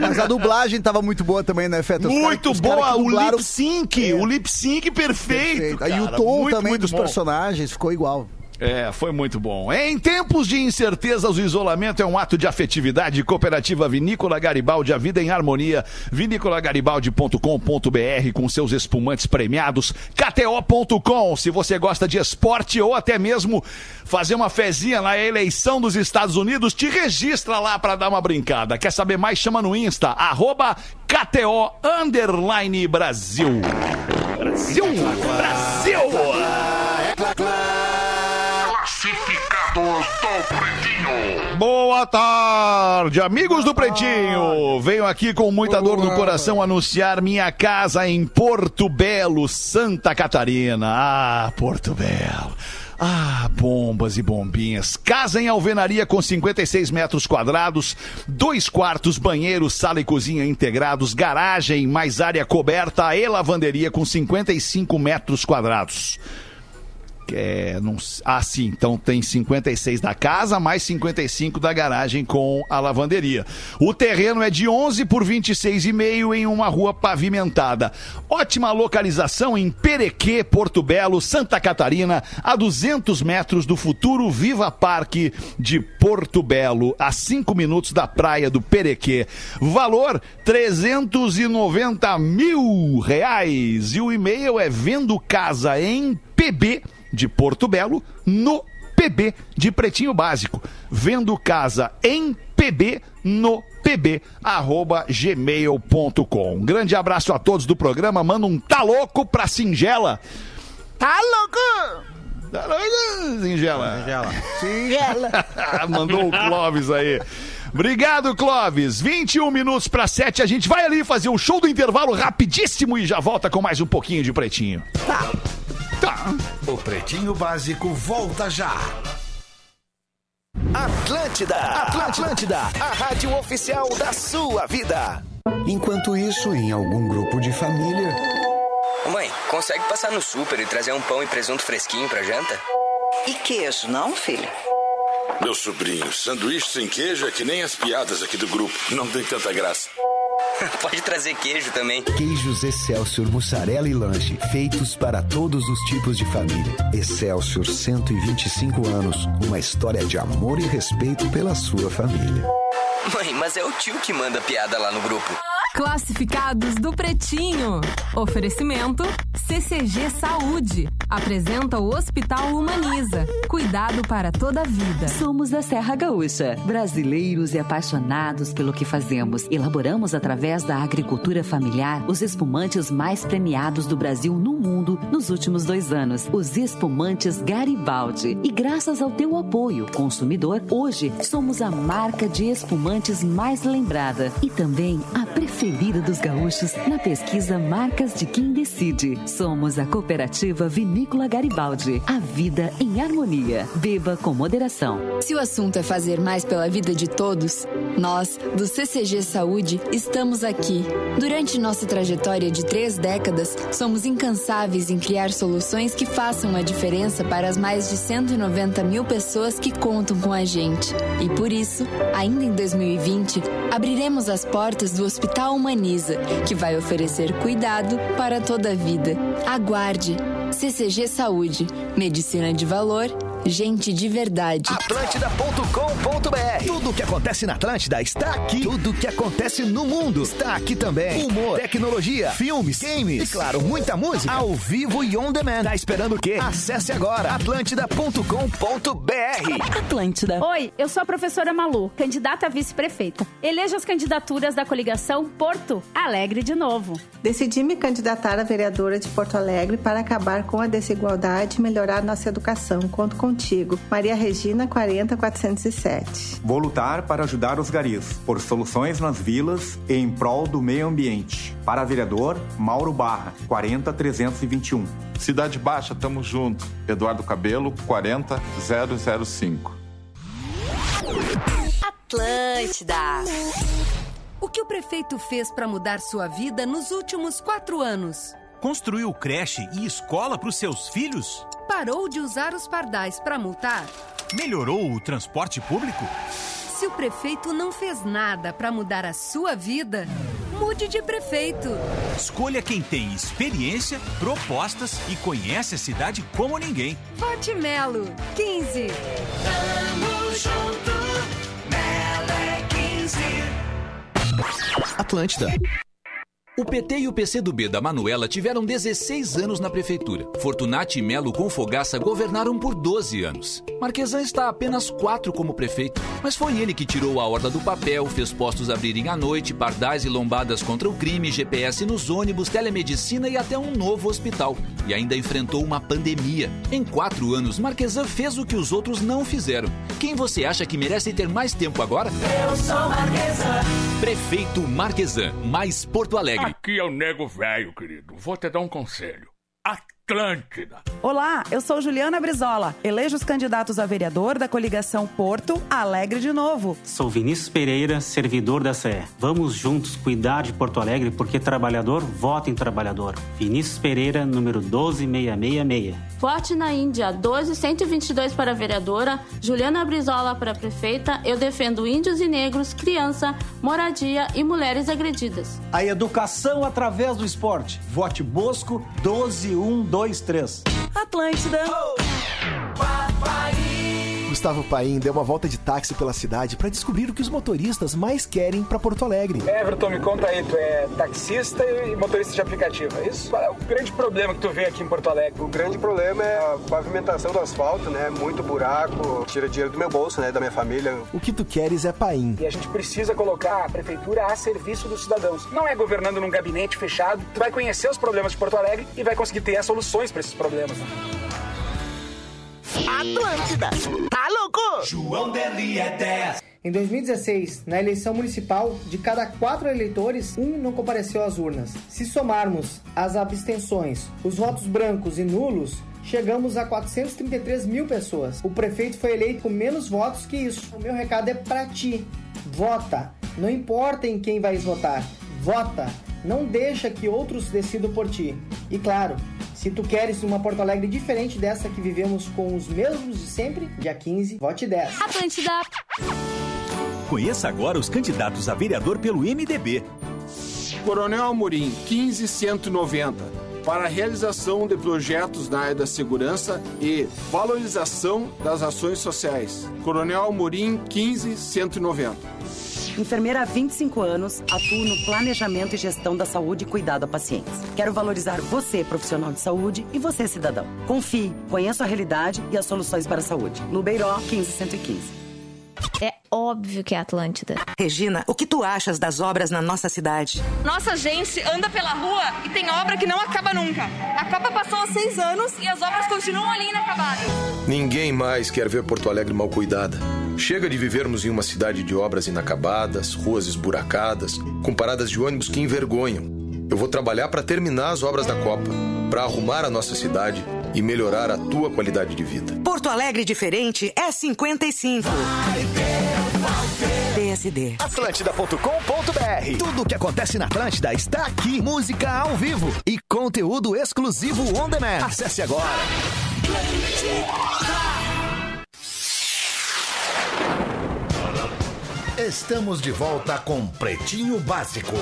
Mas a dublagem tava muito boa também, né, Feta? Os cara- Muito cara boa, o dublaram- lip sync, É. o lip sync perfeito. Perfeito. Aí o cara. tom Muito, também muito dos bom. personagens ficou igual. É, foi muito bom. Em tempos de incertezas, o isolamento é um ato de afetividade. Cooperativa Vinícola Garibaldi, a vida em harmonia. Viniculagaribaldi.com.br com seus espumantes premiados. KTO.com, se você gosta de esporte ou até mesmo fazer uma fezinha na eleição dos Estados Unidos, te registra lá pra dar uma brincada. Quer saber mais? Chama no Insta, arroba KTO Underline Brasil. Brasil! Brasil! Boa tarde, amigos do Pretinho. Venho aqui com muita dor no coração anunciar minha casa em Porto Belo, Santa Catarina. Ah, Porto Belo. Ah, bombas e bombinhas. Casa em alvenaria com 56 metros quadrados, dois quartos, banheiro, sala e cozinha integrados, garagem, mais área coberta e lavanderia com 55 metros quadrados. É, não, ah, sim, então tem 56 da casa, mais 55 da garagem com a lavanderia. O terreno é de 11 por 26,5 em uma rua pavimentada. Ótima localização em Perequê, Porto Belo, Santa Catarina, a 200 metros do futuro Viva Parque de Porto Belo, a 5 minutos da praia do Perequê. Valor 390 mil reais. E o e-mail é vendo casa em PB de Porto Belo no PB de Pretinho Básico. Vendo casa em PB no pb arroba gmail.com. Um grande abraço a todos do programa. Manda um tá louco pra Singela. Tá louco? Tá louco, Singela. Singela. Mandou o Clóvis aí. Obrigado, Clóvis. 21 minutos para 7. A gente vai ali fazer um show do intervalo rapidíssimo e já volta com mais um pouquinho de pretinho. Tá. Tá. O Pretinho Básico volta já. Atlântida, Atlântida, a rádio oficial da sua vida. Enquanto isso, em algum grupo de família. Ô mãe, consegue passar no super e trazer um pão e presunto fresquinho pra janta? E queijo, não, filho? Meu sobrinho, sanduíche sem queijo é que nem as piadas aqui do grupo. Não tem tanta graça. Pode trazer queijo também. Queijos Excelsior, mussarela e lanche, feitos para todos os tipos de família. Excelsior, 125 anos, uma história de amor e respeito pela sua família. Mãe, mas é o tio que manda piada lá no grupo. Classificados do Pretinho. Oferecimento CCG Saúde. Apresenta o Hospital Humaniza. Cuidado para toda a vida. Somos da Serra Gaúcha, brasileiros e apaixonados pelo que fazemos. Elaboramos através da agricultura familiar os espumantes mais premiados do Brasil no mundo nos últimos dois anos. Os espumantes Garibaldi. E graças ao teu apoio, consumidor, hoje somos a marca de espumantes mais lembrada e também a preferida dos gaúchos na pesquisa Marcas de Quem Decide. Somos a cooperativa Vinícola Garibaldi. A vida em harmonia. Beba com moderação. Se o assunto é fazer mais pela vida de todos, nós, do CCG Saúde, estamos aqui. Durante nossa trajetória de três décadas, somos incansáveis em criar soluções que façam a diferença para as mais de 190 mil pessoas que contam com a gente. E por isso, ainda em 2020, abriremos as portas do Hospital Humaniza, que vai oferecer cuidado para toda a vida. Aguarde! CCG Saúde. Medicina de valor, gente de verdade. Atlântida.com.br Tudo o que acontece na Atlântida está aqui. Tudo o que acontece no mundo está aqui também. Humor, tecnologia, filmes, games e, claro, muita música ao vivo e on demand. Tá esperando o quê? Acesse agora atlântida.com.br Atlântida. Oi, eu sou a professora Malu, candidata a vice-prefeita. Eleja as candidaturas da coligação Porto Alegre de novo. Decidi me candidatar a vereadora de Porto Alegre para acabar com a desigualdade e melhorar nossa educação. Conto contigo. Maria Regina, 40407. Vou lutar para ajudar os garis, por soluções nas vilas e em prol do meio ambiente. Para vereador, Mauro Barra, 40321. Cidade Baixa, tamo junto. Eduardo Cabelo, 40005. Atlântida. O que o prefeito fez para mudar sua vida nos últimos quatro anos? Construiu creche e escola para os seus filhos? Parou de usar os pardais para multar? Melhorou o transporte público? Se o prefeito não fez nada para mudar a sua vida, mude de prefeito. Escolha quem tem experiência, propostas e conhece a cidade como ninguém. Vote Melo, 15. Tamo junto, Melo é 15. Atlântida. O PT e o PCdoB da Manuela tiveram 16 anos na prefeitura. Fortunati e Melo com Fogaça governaram por 12 anos. Marquesan está há apenas 4 como prefeito, mas foi ele que tirou a horda do papel, fez postos abrirem à noite, pardais e lombadas contra o crime, GPS nos ônibus, telemedicina e até um novo hospital. E ainda enfrentou uma pandemia. Em 4 anos, Marquesan fez o que os outros não fizeram. Quem você acha que merece ter mais tempo agora? Eu sou Marquesan. Prefeito Marquesan, mais Porto Alegre. Aqui é o nego velho, querido. Vou te dar um conselho. Atlântida. Olá, eu sou Juliana Brizola. Elejo os candidatos a vereador da coligação Porto Alegre de Novo. Sou Vinícius Pereira, servidor da CE. Vamos juntos cuidar de Porto Alegre porque trabalhador vota em trabalhador. Vinícius Pereira, número 12666. Vote na Índia, 12122 para vereadora, Juliana Brizola para prefeita. Eu defendo índios e negros, criança, moradia e mulheres agredidas. A educação através do esporte. Vote Bosco 12123. Atlântida. Gustavo Paim deu uma volta de táxi pela cidade para descobrir o que os motoristas mais querem para Porto Alegre. Everton, me conta aí, tu é taxista e motorista de aplicativo, é isso? Qual é o grande problema que tu vê aqui em Porto Alegre? O grande problema é a pavimentação do asfalto, né? Muito buraco, tira dinheiro do meu bolso, né? Da minha família. O que tu queres é Paim. E a gente precisa colocar a prefeitura a serviço dos cidadãos. Não é governando num gabinete fechado, tu vai conhecer os problemas de Porto Alegre e vai conseguir ter as soluções para esses problemas. Atlântida. Tá louco? João Deli é 10. Em 2016, na eleição municipal, de cada quatro eleitores, um não compareceu às urnas. Se somarmos as abstenções, os votos brancos e nulos, chegamos a 433 mil pessoas. O prefeito foi eleito com menos votos que isso. O meu recado é pra ti. Vota. Não importa em quem vais votar. Vota. Não deixa que outros decidam por ti. E claro, se tu queres uma Porto Alegre diferente dessa que vivemos com os mesmos de sempre, dia 15, vote 10. Atlântida. Conheça agora os candidatos a vereador pelo MDB. Coronel Amorim, 15190. Para a realização de projetos na área da segurança e valorização das ações sociais. Coronel Amorim, 15190. Enfermeira há 25 anos, atuo no planejamento e gestão da saúde e cuidado a pacientes. Quero valorizar você, profissional de saúde, e você, cidadão. Confie, conheça a realidade e as soluções para a saúde. Lubeiró 15115. Óbvio que é Atlântida. Regina, o que tu achas das obras na nossa cidade? Nossa gente anda pela rua e tem obra que não acaba nunca. A Copa passou há seis anos e as obras continuam ali inacabadas. Ninguém mais quer ver Porto Alegre mal cuidada. Chega de vivermos em uma cidade de obras inacabadas, ruas esburacadas, com paradas de ônibus que envergonham. Eu vou trabalhar para terminar as obras da Copa, para arrumar a nossa cidade e melhorar a tua qualidade de vida. Porto Alegre diferente é 55. PSD. Atlântida.com.br. Tudo o que acontece na Atlântida está aqui. Música ao vivo e conteúdo exclusivo on demand. Acesse agora. Estamos de volta com Pretinho Básico.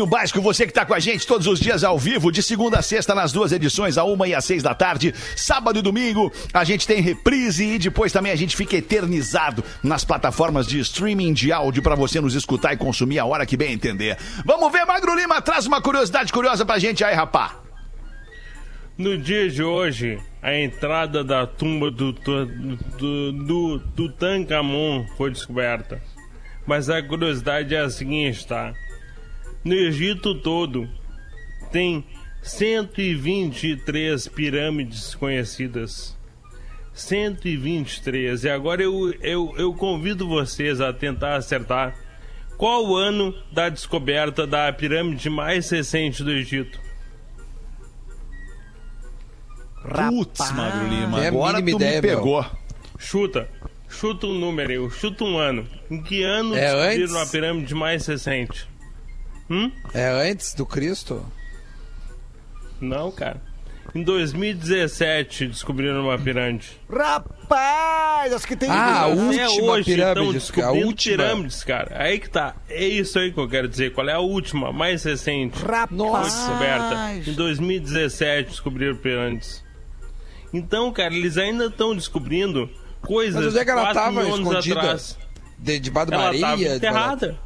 O Básico, você que está com a gente todos os dias ao vivo, de segunda a sexta, nas duas edições, a uma e às seis da tarde, sábado e domingo, a gente tem reprise e depois também a gente fica eternizado nas plataformas de streaming de áudio para você nos escutar e consumir a hora que bem entender. Vamos ver, Magro Lima, traz uma curiosidade curiosa pra gente aí, rapá. No dia de hoje, a entrada da tumba do, do, do, do Tutankhamon foi descoberta. Mas a curiosidade é a seguinte, tá? No Egito todo tem 123 pirâmides conhecidas. 123. E agora eu, eu, eu convido vocês a tentar acertar qual o ano da descoberta da pirâmide mais recente do Egito. Putz, Magro Lima, É a agora tu mínima me ideia, pegou. Chuta. Chuta um número, eu chuta um ano. Em que ano É descobriram antes? a pirâmide mais recente? Hum? É antes do Cristo? Não, cara. Em 2017 descobriram uma pirâmide. Rapaz, acho que tem. Ah, a última hoje pirâmide, estão a descobrindo última. pirâmides, cara. Aí que tá. É isso aí que eu quero dizer. Qual é a última, mais recente? Rapaz. Foi descoberta. Em 2017 descobriram pirâmides. Então, cara, eles ainda estão descobrindo coisas Mas onde é que ela 4 tava escondida? atrás. De, debaixo da Ela Maria? tava enterrada.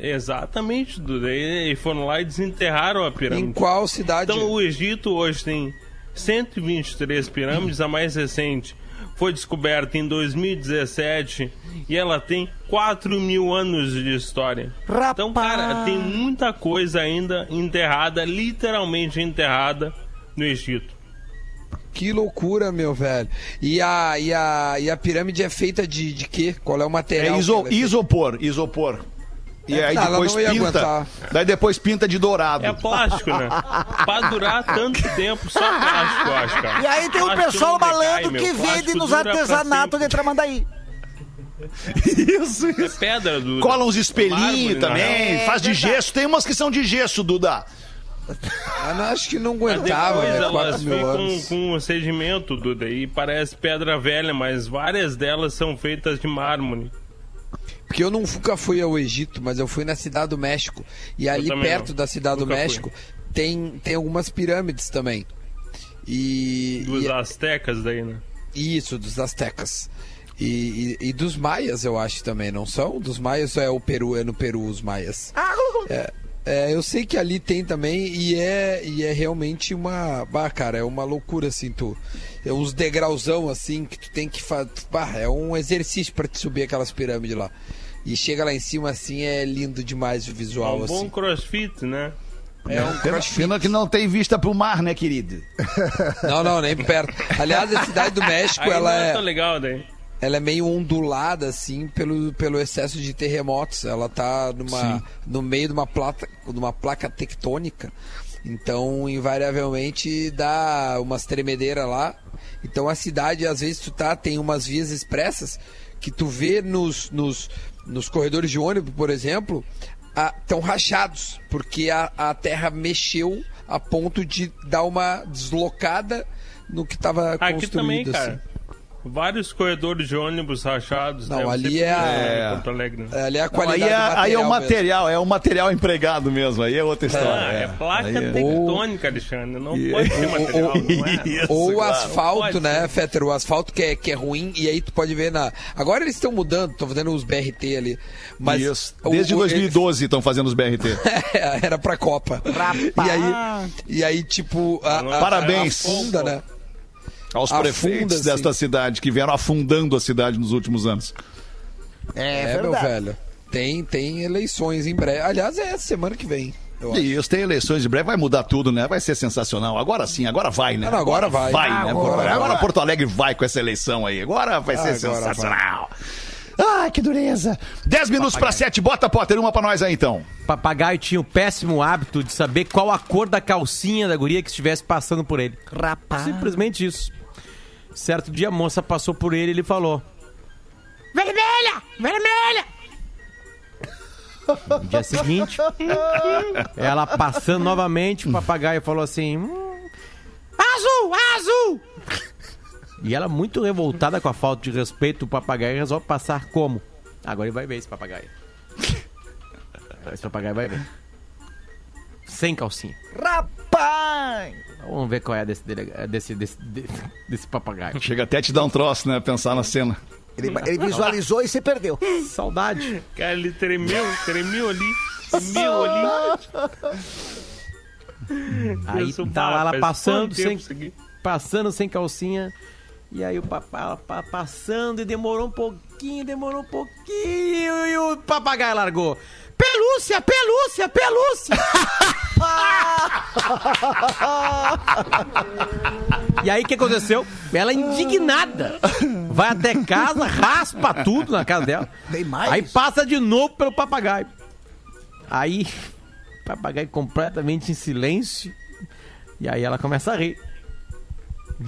Exatamente, Duda. E e foram lá e desenterraram a pirâmide. Em qual cidade? Então o Egito hoje tem 123 pirâmides, a mais recente foi descoberta em 2017 e ela tem 4 mil anos de história. Então, cara, tem muita coisa ainda enterrada, literalmente enterrada no Egito. Que loucura, meu velho. E a, e a, e a pirâmide é feita de, de quê? Qual é o material? É iso- é isopor, isopor. E É, aí tá, ela depois não ia pinta. aguentar. Daí depois pinta de dourado. É plástico, né? pra durar tanto tempo, só plástico, eu acho, cara. E aí tem o Plástico pessoal decai, malandro meu. que vende nos artesanatos de Tramandaí. Isso, É pedra do. Cola uns espelhinhos na também, real. faz de gesso. Tem umas que são de gesso, Duda. Ah, não, acho que não aguentava, né? elas 4 mil ficam anos. com um sedimento, Duda, e parece pedra velha, mas várias delas são feitas de mármore. Porque eu não nunca fui ao Egito, mas eu fui na Cidade do México. E ali perto não. da Cidade do Nunca fui. México tem, tem algumas pirâmides também. E. Dos e- astecas daí, né? Isso, dos astecas. E, e- e dos maias, eu acho também, não são? Dos maias é o Peru, é no Peru os maias. É, é, eu sei que ali tem também e é, e é realmente uma. Bah, cara, é uma loucura assim, tu. É uns degrauzão assim que tu tem que fazer. É um exercício pra te subir aquelas pirâmides lá. E chega lá em cima assim, é lindo demais o É visual um bom assim. crossfit, né? É um Pena- Pena que não tem vista pro mar, né, querido? Não, não, nem perto. Aliás, a cidade do México, Aí ela não é. tá legal daí. Ela é meio ondulada assim pelo, pelo excesso de terremotos. Ela tá numa, Sim. no meio de uma placa, de uma placa tectônica. Então, invariavelmente dá umas tremedeiras lá. Então a cidade, às vezes, tu tá, tem umas vias expressas que tu vê nos, nos, nos corredores de ônibus, por exemplo, estão rachados, porque a, a terra mexeu a ponto de dar uma deslocada no que estava Aqui construído. também, assim. cara. Vários corredores de ônibus rachados. Não, ali ser é a- por É. Porto Alegre. né? Ali é a Não, qualidade aí, é, do aí é o mesmo. material, é o material empregado mesmo, aí é outra história. Ah, é placa Aí é- tectônica, Alexandre. Não E- pode ser Ou- material, ou- não é? Isso, Ou o claro. asfalto, né, Fetter? O asfalto que é, que é ruim, e aí tu pode ver na. Agora eles estão mudando, estão fazendo os BRT ali. Mas Isso. Desde o- 2012 estão fazendo os BRT. Era pra Copa. E aí, e aí tipo, a, a- Parabéns. afunda, né? Aos prefeitos desta cidade que vieram afundando a cidade nos últimos anos. É, meu velho. Tem, tem eleições em breve. Aliás, é semana que vem. eu acho. Isso, tem eleições de breve, vai mudar tudo, né? Vai ser sensacional. Agora sim, agora vai, né? Não, agora vai. Vai, né? Agora Porto Alegre. vai. Agora Porto Alegre vai com essa eleição aí. Agora vai ser Agora sensacional. Ai, que dureza. 10 minutos para 7, bota Potter uma pra nós aí então. Papagaio tinha o péssimo hábito de saber qual a cor da calcinha da guria que estivesse passando por ele. Rapaz. Simplesmente isso. Certo dia a moça passou por ele e ele falou: Vermelha! Vermelha! No dia seguinte, ela passando novamente, o papagaio falou assim: "Hum, Azul! Azul! E ela, muito revoltada com a falta de respeito, o papagaio resolve passar como? Agora ele vai ver esse papagaio. Esse papagaio vai ver. Sem calcinha. Rapaz! Vamos ver qual é desse, delega- desse, desse, desse, desse papagaio. Chega até a te dar um troço, né? Pensar na cena. Ele, ele visualizou e você perdeu. Saudade. Cara, ele tremeu, tremeu ali. Tremeu ali. Aí Isso, tá lá ela passando sem, passando sem calcinha. E aí o papai passando e demorou um pouquinho, demorou um pouquinho e o papagaio largou. Pelúcia, pelúcia, pelúcia! e aí o que aconteceu? Ela indignada vai até casa, raspa tudo na casa dela. Tem mais? Aí passa de novo pelo papagaio. Aí, papagaio completamente em silêncio. E aí ela começa a rir.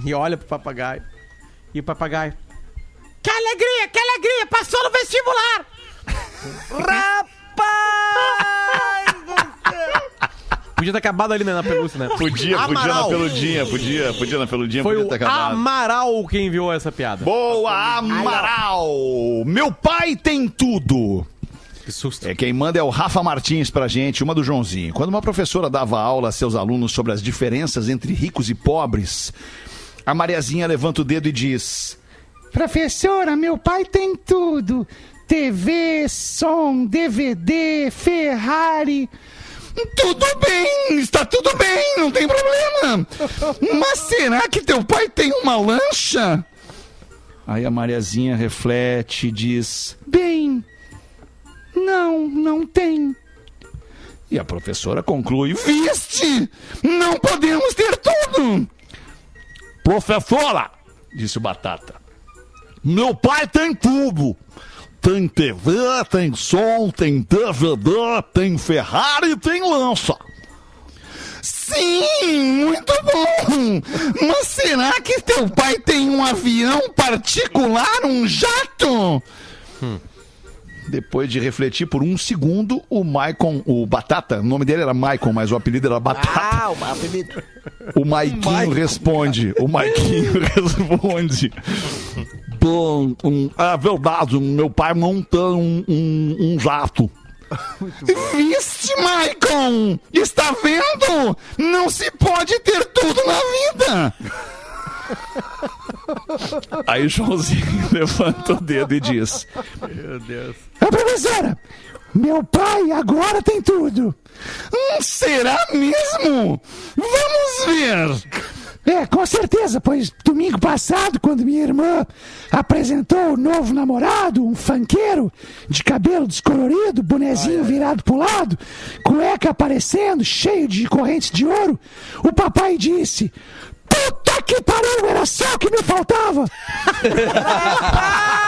E olha pro papagaio. E o papagaio. Que alegria, que alegria! Passou no vestibular! Podia ter acabado ali né, na pelúcia, né? Podia, podia na Amaral. peludinha, podia, podia na peludinha, Foi podia o ter acabado. Amaral quem enviou essa piada. Boa, Amaral! Meu pai tem tudo. Que susto. É, quem manda é o Rafa Martins pra gente, uma do Joãozinho. Quando uma professora dava aula a seus alunos sobre as diferenças entre ricos e pobres, a Mariazinha levanta o dedo e diz: Professora, meu pai tem tudo: TV, som, DVD, Ferrari. Tudo bem, está tudo bem, não tem problema. Mas será que teu pai tem uma lancha? Aí a Mariazinha reflete e diz: Bem, não, não tem. E a professora conclui: Viste? Não podemos ter tudo! Professora, disse o Batata, meu pai tem tudo. Tem TV, tem som, tem DVD, tem Ferrari, tem lança. Sim, muito bom! Mas será que teu pai tem um avião particular, um jato? Depois de refletir por um segundo, o Maicon, o Batata, o nome dele era Maicon, mas o apelido era Batata. Ah, o apelido. O Maiquinho responde. O Maiquinho responde. Bom, um, é verdade, meu pai não tem um, um, um jato. Viste, Maicon? Está vendo? Não se pode ter tudo na vida. Aí o Joãozinho levanta o dedo e diz: Meu Deus. Ô, professora, meu pai agora tem tudo. Hum, será mesmo? Vamos ver. É, com certeza, pois domingo passado, quando minha irmã apresentou o novo namorado, um fanqueiro, de cabelo descolorido, bonezinho virado pro lado, cueca aparecendo, cheio de correntes de ouro, o papai disse: Puta que pariu, era só o que me faltava!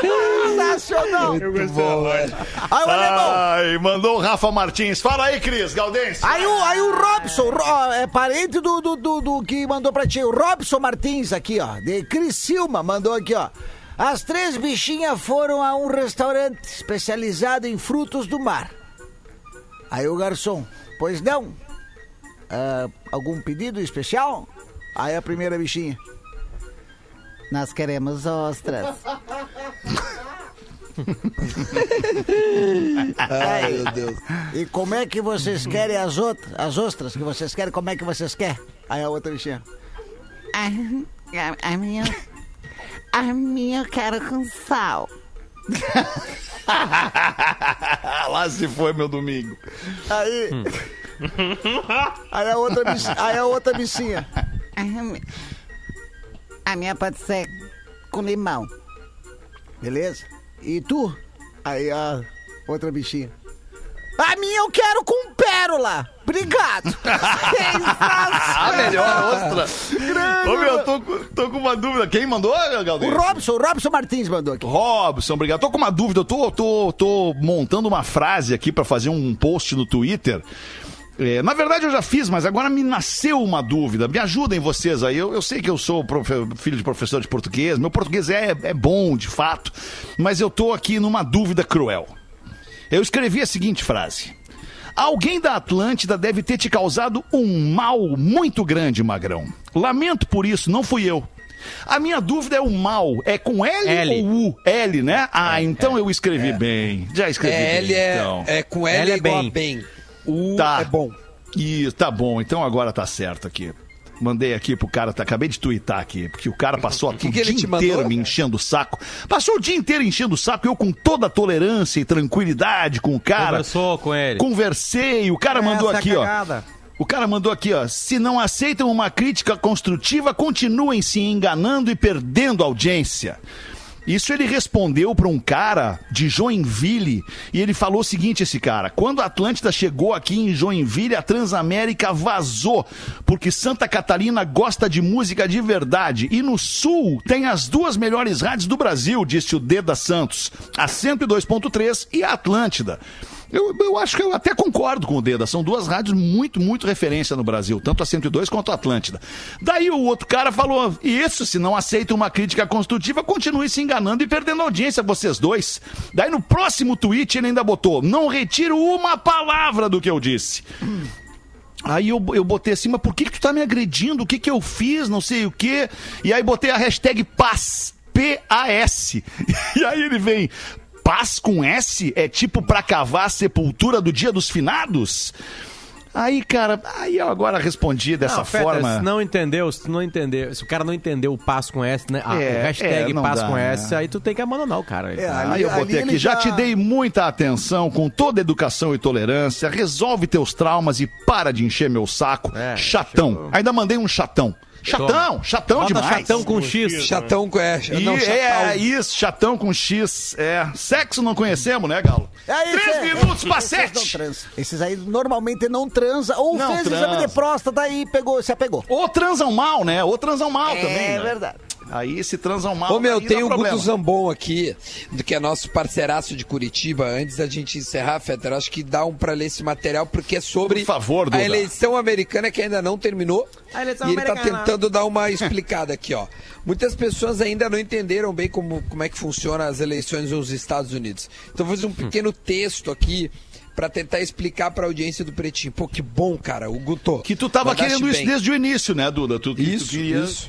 Sensacional! Eu gostei voz. Aí o alemão. Ai, mandou o Rafa Martins. Fala aí, Cris, Galdense. Aí o, aí o Robson, Ro- é parente do, do, do, do que mandou pra ti. O Robson Martins aqui, ó. De Criciúma, mandou aqui, ó. As três bichinhas foram a um restaurante especializado em frutos do mar. Aí o garçom, pois não? Ah, algum pedido especial? Aí a primeira bichinha. Nós queremos ostras. Ai, meu Deus. E como é que vocês querem as outras, as ostras que vocês querem? Como é que vocês querem? Aí a outra bichinha. A, a, a minha. A minha eu quero com sal. Lá se foi meu domingo. Aí. Aí a outra bichinha. Aí a outra bichinha. A mi- A minha pode ser com limão. Beleza? E tu? Aí a outra bichinha. A minha eu quero com pérola. Obrigado. Ah, melhor ostra. Grande. Ô, meu, tô, com- tô com uma dúvida. Quem mandou, O Galdês? Robson, o Robson Martins mandou aqui. Robson, obrigado. Tô com uma dúvida. Eu tô, tô, tô montando uma frase aqui pra fazer um post no Twitter. É, na verdade, eu já fiz, mas agora me nasceu uma dúvida. Me ajudem vocês aí. Eu, eu sei que eu sou profe- filho de professor de português. Meu português é, é bom, de fato. Mas eu tô aqui numa dúvida cruel. Eu escrevi a seguinte frase. Alguém da Atlântida deve ter te causado um mal muito grande, Magrão. Lamento por isso, não fui eu. A minha dúvida é o mal. É com L, L. ou U? L, né? Ah, então eu escrevi bem. Já escrevi É, bem. L é, então. é com L, L é é igual bem. a bem. U Tá. é bom. Isso, tá bom. Então agora tá certo aqui. Mandei aqui pro cara, tá, acabei de twittar aqui, porque o cara passou aqui que o ele dia te mandou? inteiro me enchendo o saco. Passou o dia inteiro enchendo o saco, eu com toda a tolerância e tranquilidade com o cara. Conversou com ele. Conversei, o cara mandou Essa é aqui, ó. O cara mandou aqui, ó. Se não aceitam uma crítica construtiva, continuem se enganando e perdendo audiência. Isso ele respondeu para um cara de Joinville e ele falou o seguinte: esse cara, quando a Atlântida chegou aqui em Joinville, a Transamérica vazou, porque Santa Catarina gosta de música de verdade e no Sul tem as duas melhores rádios do Brasil, disse o Deda Santos, a 102.3 e a Atlântida. Eu, eu acho que eu até concordo com o Deda. São duas rádios muito, muito referência no Brasil, tanto a 102 quanto a Atlântida. Daí o outro cara falou: Isso, se não aceita uma crítica construtiva, continue se enganando e perdendo audiência, vocês dois. Daí no próximo tweet ele ainda botou: Não retiro uma palavra do que eu disse. Aí eu, eu botei assim, mas por que, que tu tá me agredindo? O que, que eu fiz? Não sei o quê. E aí botei a hashtag paz. P-A-S. E aí ele vem. Paz com S é tipo pra cavar a sepultura do dia dos finados? Aí, cara, aí eu agora respondi dessa Não, Feta, forma. Se não entendeu, se tu não entendeu, se o cara não entendeu o passo com S, né? A É, hashtag é, passo dá, com né? S, aí tu tem que abandonar o cara. É, ali- Aí eu botei aqui, ele já... já- te dei muita atenção, com toda educação e tolerância, resolve teus traumas e para de encher meu saco. É, chatão. Ainda mandei um chatão. Chatão, chatão Bota demais. chatão com X. Chatão com é, não, é, isso, chatão com X. É. Sexo não conhecemos, né, Galo? Aí, Três cê- minutos pra sete. Esses aí normalmente não transa ou Não fez exame transa. de próstata e pegou, se apegou. Ou transam mal, né? Ou transam mal É também. né? verdade. Aí se transam mal. Ô meu, tem o problema. Guto Zambon aqui, do que é nosso parceiraço de Curitiba. Antes da gente encerrar, Fetter, acho que dá um pra ler esse material, porque é sobre Por favor, Duda. a eleição americana que ainda não terminou. A eleição e ele tá tentando dar uma explicada aqui, ó. Muitas pessoas ainda não entenderam bem como, como é que funciona as eleições nos Estados Unidos. Então vou fazer um pequeno texto aqui pra tentar explicar pra audiência do Pretinho. Pô, que bom, cara, o Guto. Que tu tava querendo isso bem. desde o início, né, Duda? Tu, que tu Isso, queria- isso.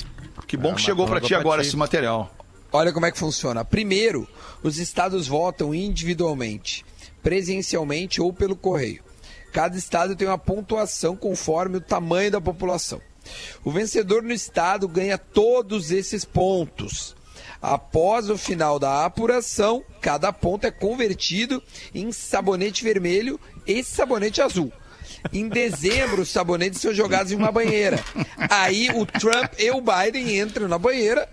Que bom É, que chegou pra mandou ti pra agora ti. esse material. Olha como é que funciona. Primeiro, os estados votam individualmente, presencialmente ou pelo correio. Cada estado tem uma pontuação conforme o tamanho da população. O vencedor no estado ganha todos esses pontos. Após o final da apuração, cada ponto é convertido em sabonete vermelho e sabonete azul. Em dezembro, os sabonetes são jogados em uma banheira. Aí o Trump e o Biden entram na banheira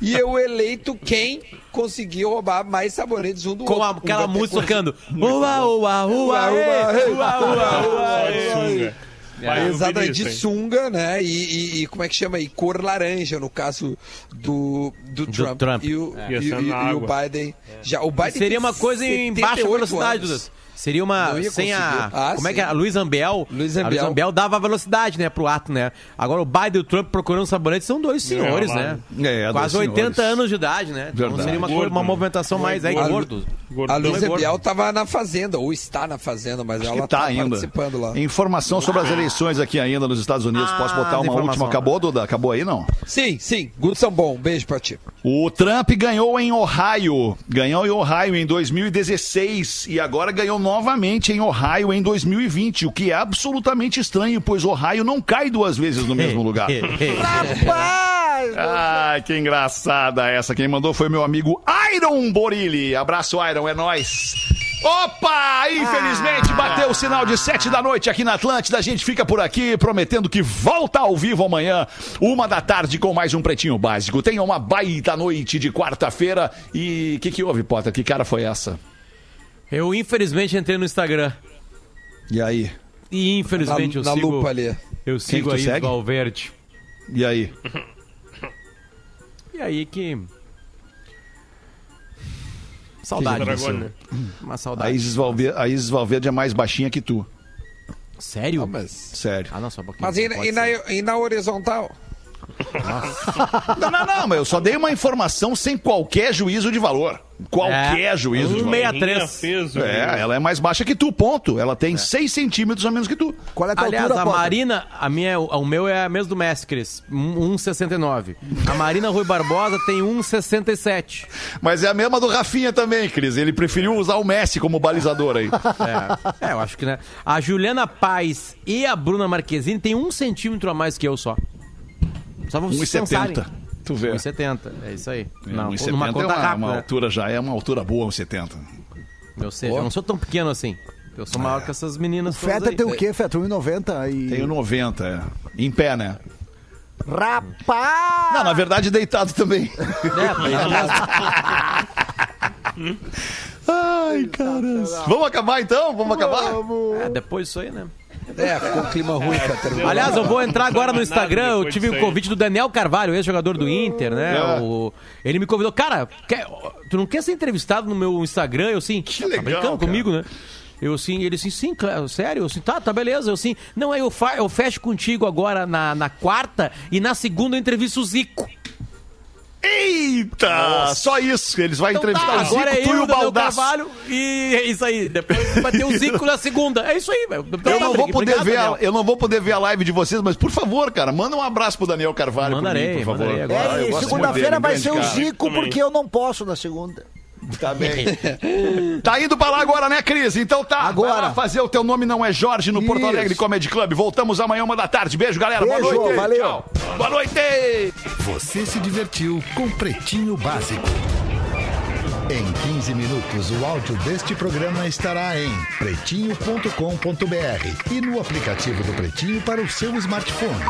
e eu eleito quem conseguiu roubar mais sabonetes um do Com outro. a- aquela Um música que- tocando. Ua, ua, ua, ua, ua, ua, Exatamente, isso, de sunga, né? E, e- e como é que chama? E cor laranja, no caso do, do, Trump. Trump. E o, É. e, ser e- e o. Biden. Já, o Biden Seria uma coisa em baixa 78 velocidade, anos. Dudas. Seria uma. Sem a. Ah, como é sim. que é? A Luiz Ambiel. Luiz A Luiz Ambiel. Ambiel dava velocidade, né, pro ato, né? Agora o Biden e o Trump procurando sabonete são dois senhores, lá. né? É, Quase dois 80 senhores. anos de idade, né? Então Verdade. seria uma, Gordo, uma né? movimentação mais aí, A Lu- gordo. A Luiz gordo. Biel tava na fazenda, ou está na fazenda, mas Acho ela que tá tá ainda. participando lá. Informação sobre as eleições aqui ainda nos Estados Unidos. Ah, Posso botar uma última? Acabou, Duda? Acabou aí, não? Sim, sim. Gudson Bom, um beijo pra ti. O Trump ganhou em Ohio. Ganhou em Ohio em 2016 e agora ganhou novamente em Ohio em 2020, o que é absolutamente estranho, pois Ohio não cai duas vezes no mesmo lugar. Rapaz! Ai, que engraçada essa. Quem mandou foi meu amigo Iron Borilli. Abraço, Iron, é nóis. Opa! Infelizmente bateu o sinal de sete da noite aqui na Atlântida. A gente fica por aqui prometendo que volta ao vivo amanhã, uma da tarde, com mais um Pretinho Básico. Tenha uma baita noite de quarta-feira. E o que, que houve, Potter? Que cara foi essa? Eu, infelizmente, entrei no Instagram. E aí? E, infelizmente, Na- eu na sigo... lupa ali. Eu sigo aí segue? Valverde. E aí? E aí que... Saudade. Dragona. disso. Uma A saudade. Isis, Valverde, a Isis Valverde é mais baixinha que tu. Sério? Ah, mas... Sério. Ah, não, só um pouquinho. Mas e, e na, e na horizontal? Não, não, não, mas eu só dei uma informação sem qualquer juízo de valor. Qualquer É, juízo de valor. 163. Fez o- É, ela é mais baixa que tu, ponto. Ela tem 6 centímetros a menos que tu. Qual é a tua Aliás, altura, a Potter? Marina, a minha, é- o meu é a mesma do Messi, Cris, um- 1,69. A Marina Rui Barbosa tem 1,67. Mas é a mesma do Rafinha também, Cris. Ele preferiu usar o Messi como balizador aí. É, é, eu acho que, né? A Juliana Paz e a Bruna Marquezine tem um centímetro a mais que eu só. Só pra vocês pensarem. 1,70. Tu vê. 1,70, é isso aí. Não, Não, 1,70 numa é conta uma, rápida. uma altura já, é uma altura boa, 1,70. Eu sei, eu não sou tão pequeno assim. Eu sou maior que essas meninas O Feta aí. tem o quê, Feta? 1,90 e... Tenho 90, é. Em pé, né? Rapaz! Não, na verdade, deitado também. Ai, caras. Vamos acabar então? Vamos acabar? É, depois disso aí, né? É, ficou um clima ruim, Fetter. Aliás, eu vou entrar agora no Instagram. Eu tive o aí. convite do Daniel Carvalho, ex-jogador do Inter, né? É. O- Ele me convidou. Cara, quer- tu não quer ser entrevistado no meu Instagram? Eu assim, que legal, tá brincando cara. comigo, né? Eu assim, ele assim, sim, claro, sério? Eu assim, tá, tá, beleza. Eu assim, não, aí eu, fa- eu fecho contigo agora na, na quarta e na segunda eu entrevisto o Zico. Eita! Só isso. Eles vão Então entrevistar tá, o Zico, agora é tu e o Daniel Baldaço. Carvalho e é isso aí. Depois vai ter o Zico na segunda. É isso aí, velho. Eu não vou poder Obrigado, ver, a, eu não vou poder ver a live de vocês, mas por favor, cara, manda um abraço pro Daniel Carvalho Mandarei, por mim, por favor. mandarei agora. É, segunda-feira vai ser o. Zico, porque eu não posso na segunda. Tá bem. tá indo pra lá agora, né, Cris? Então tá. Agora. Fazer o teu nome não é Jorge no Porto Isso. Alegre Comedy Club. Voltamos amanhã, uma da tarde. Beijo, galera. Beijo, Boa noite. valeu. Tchau. Boa noite. Você se divertiu com Pretinho Básico. Em 15 minutos, o áudio deste programa estará em pretinho.com.br e no aplicativo do Pretinho para o seu smartphone.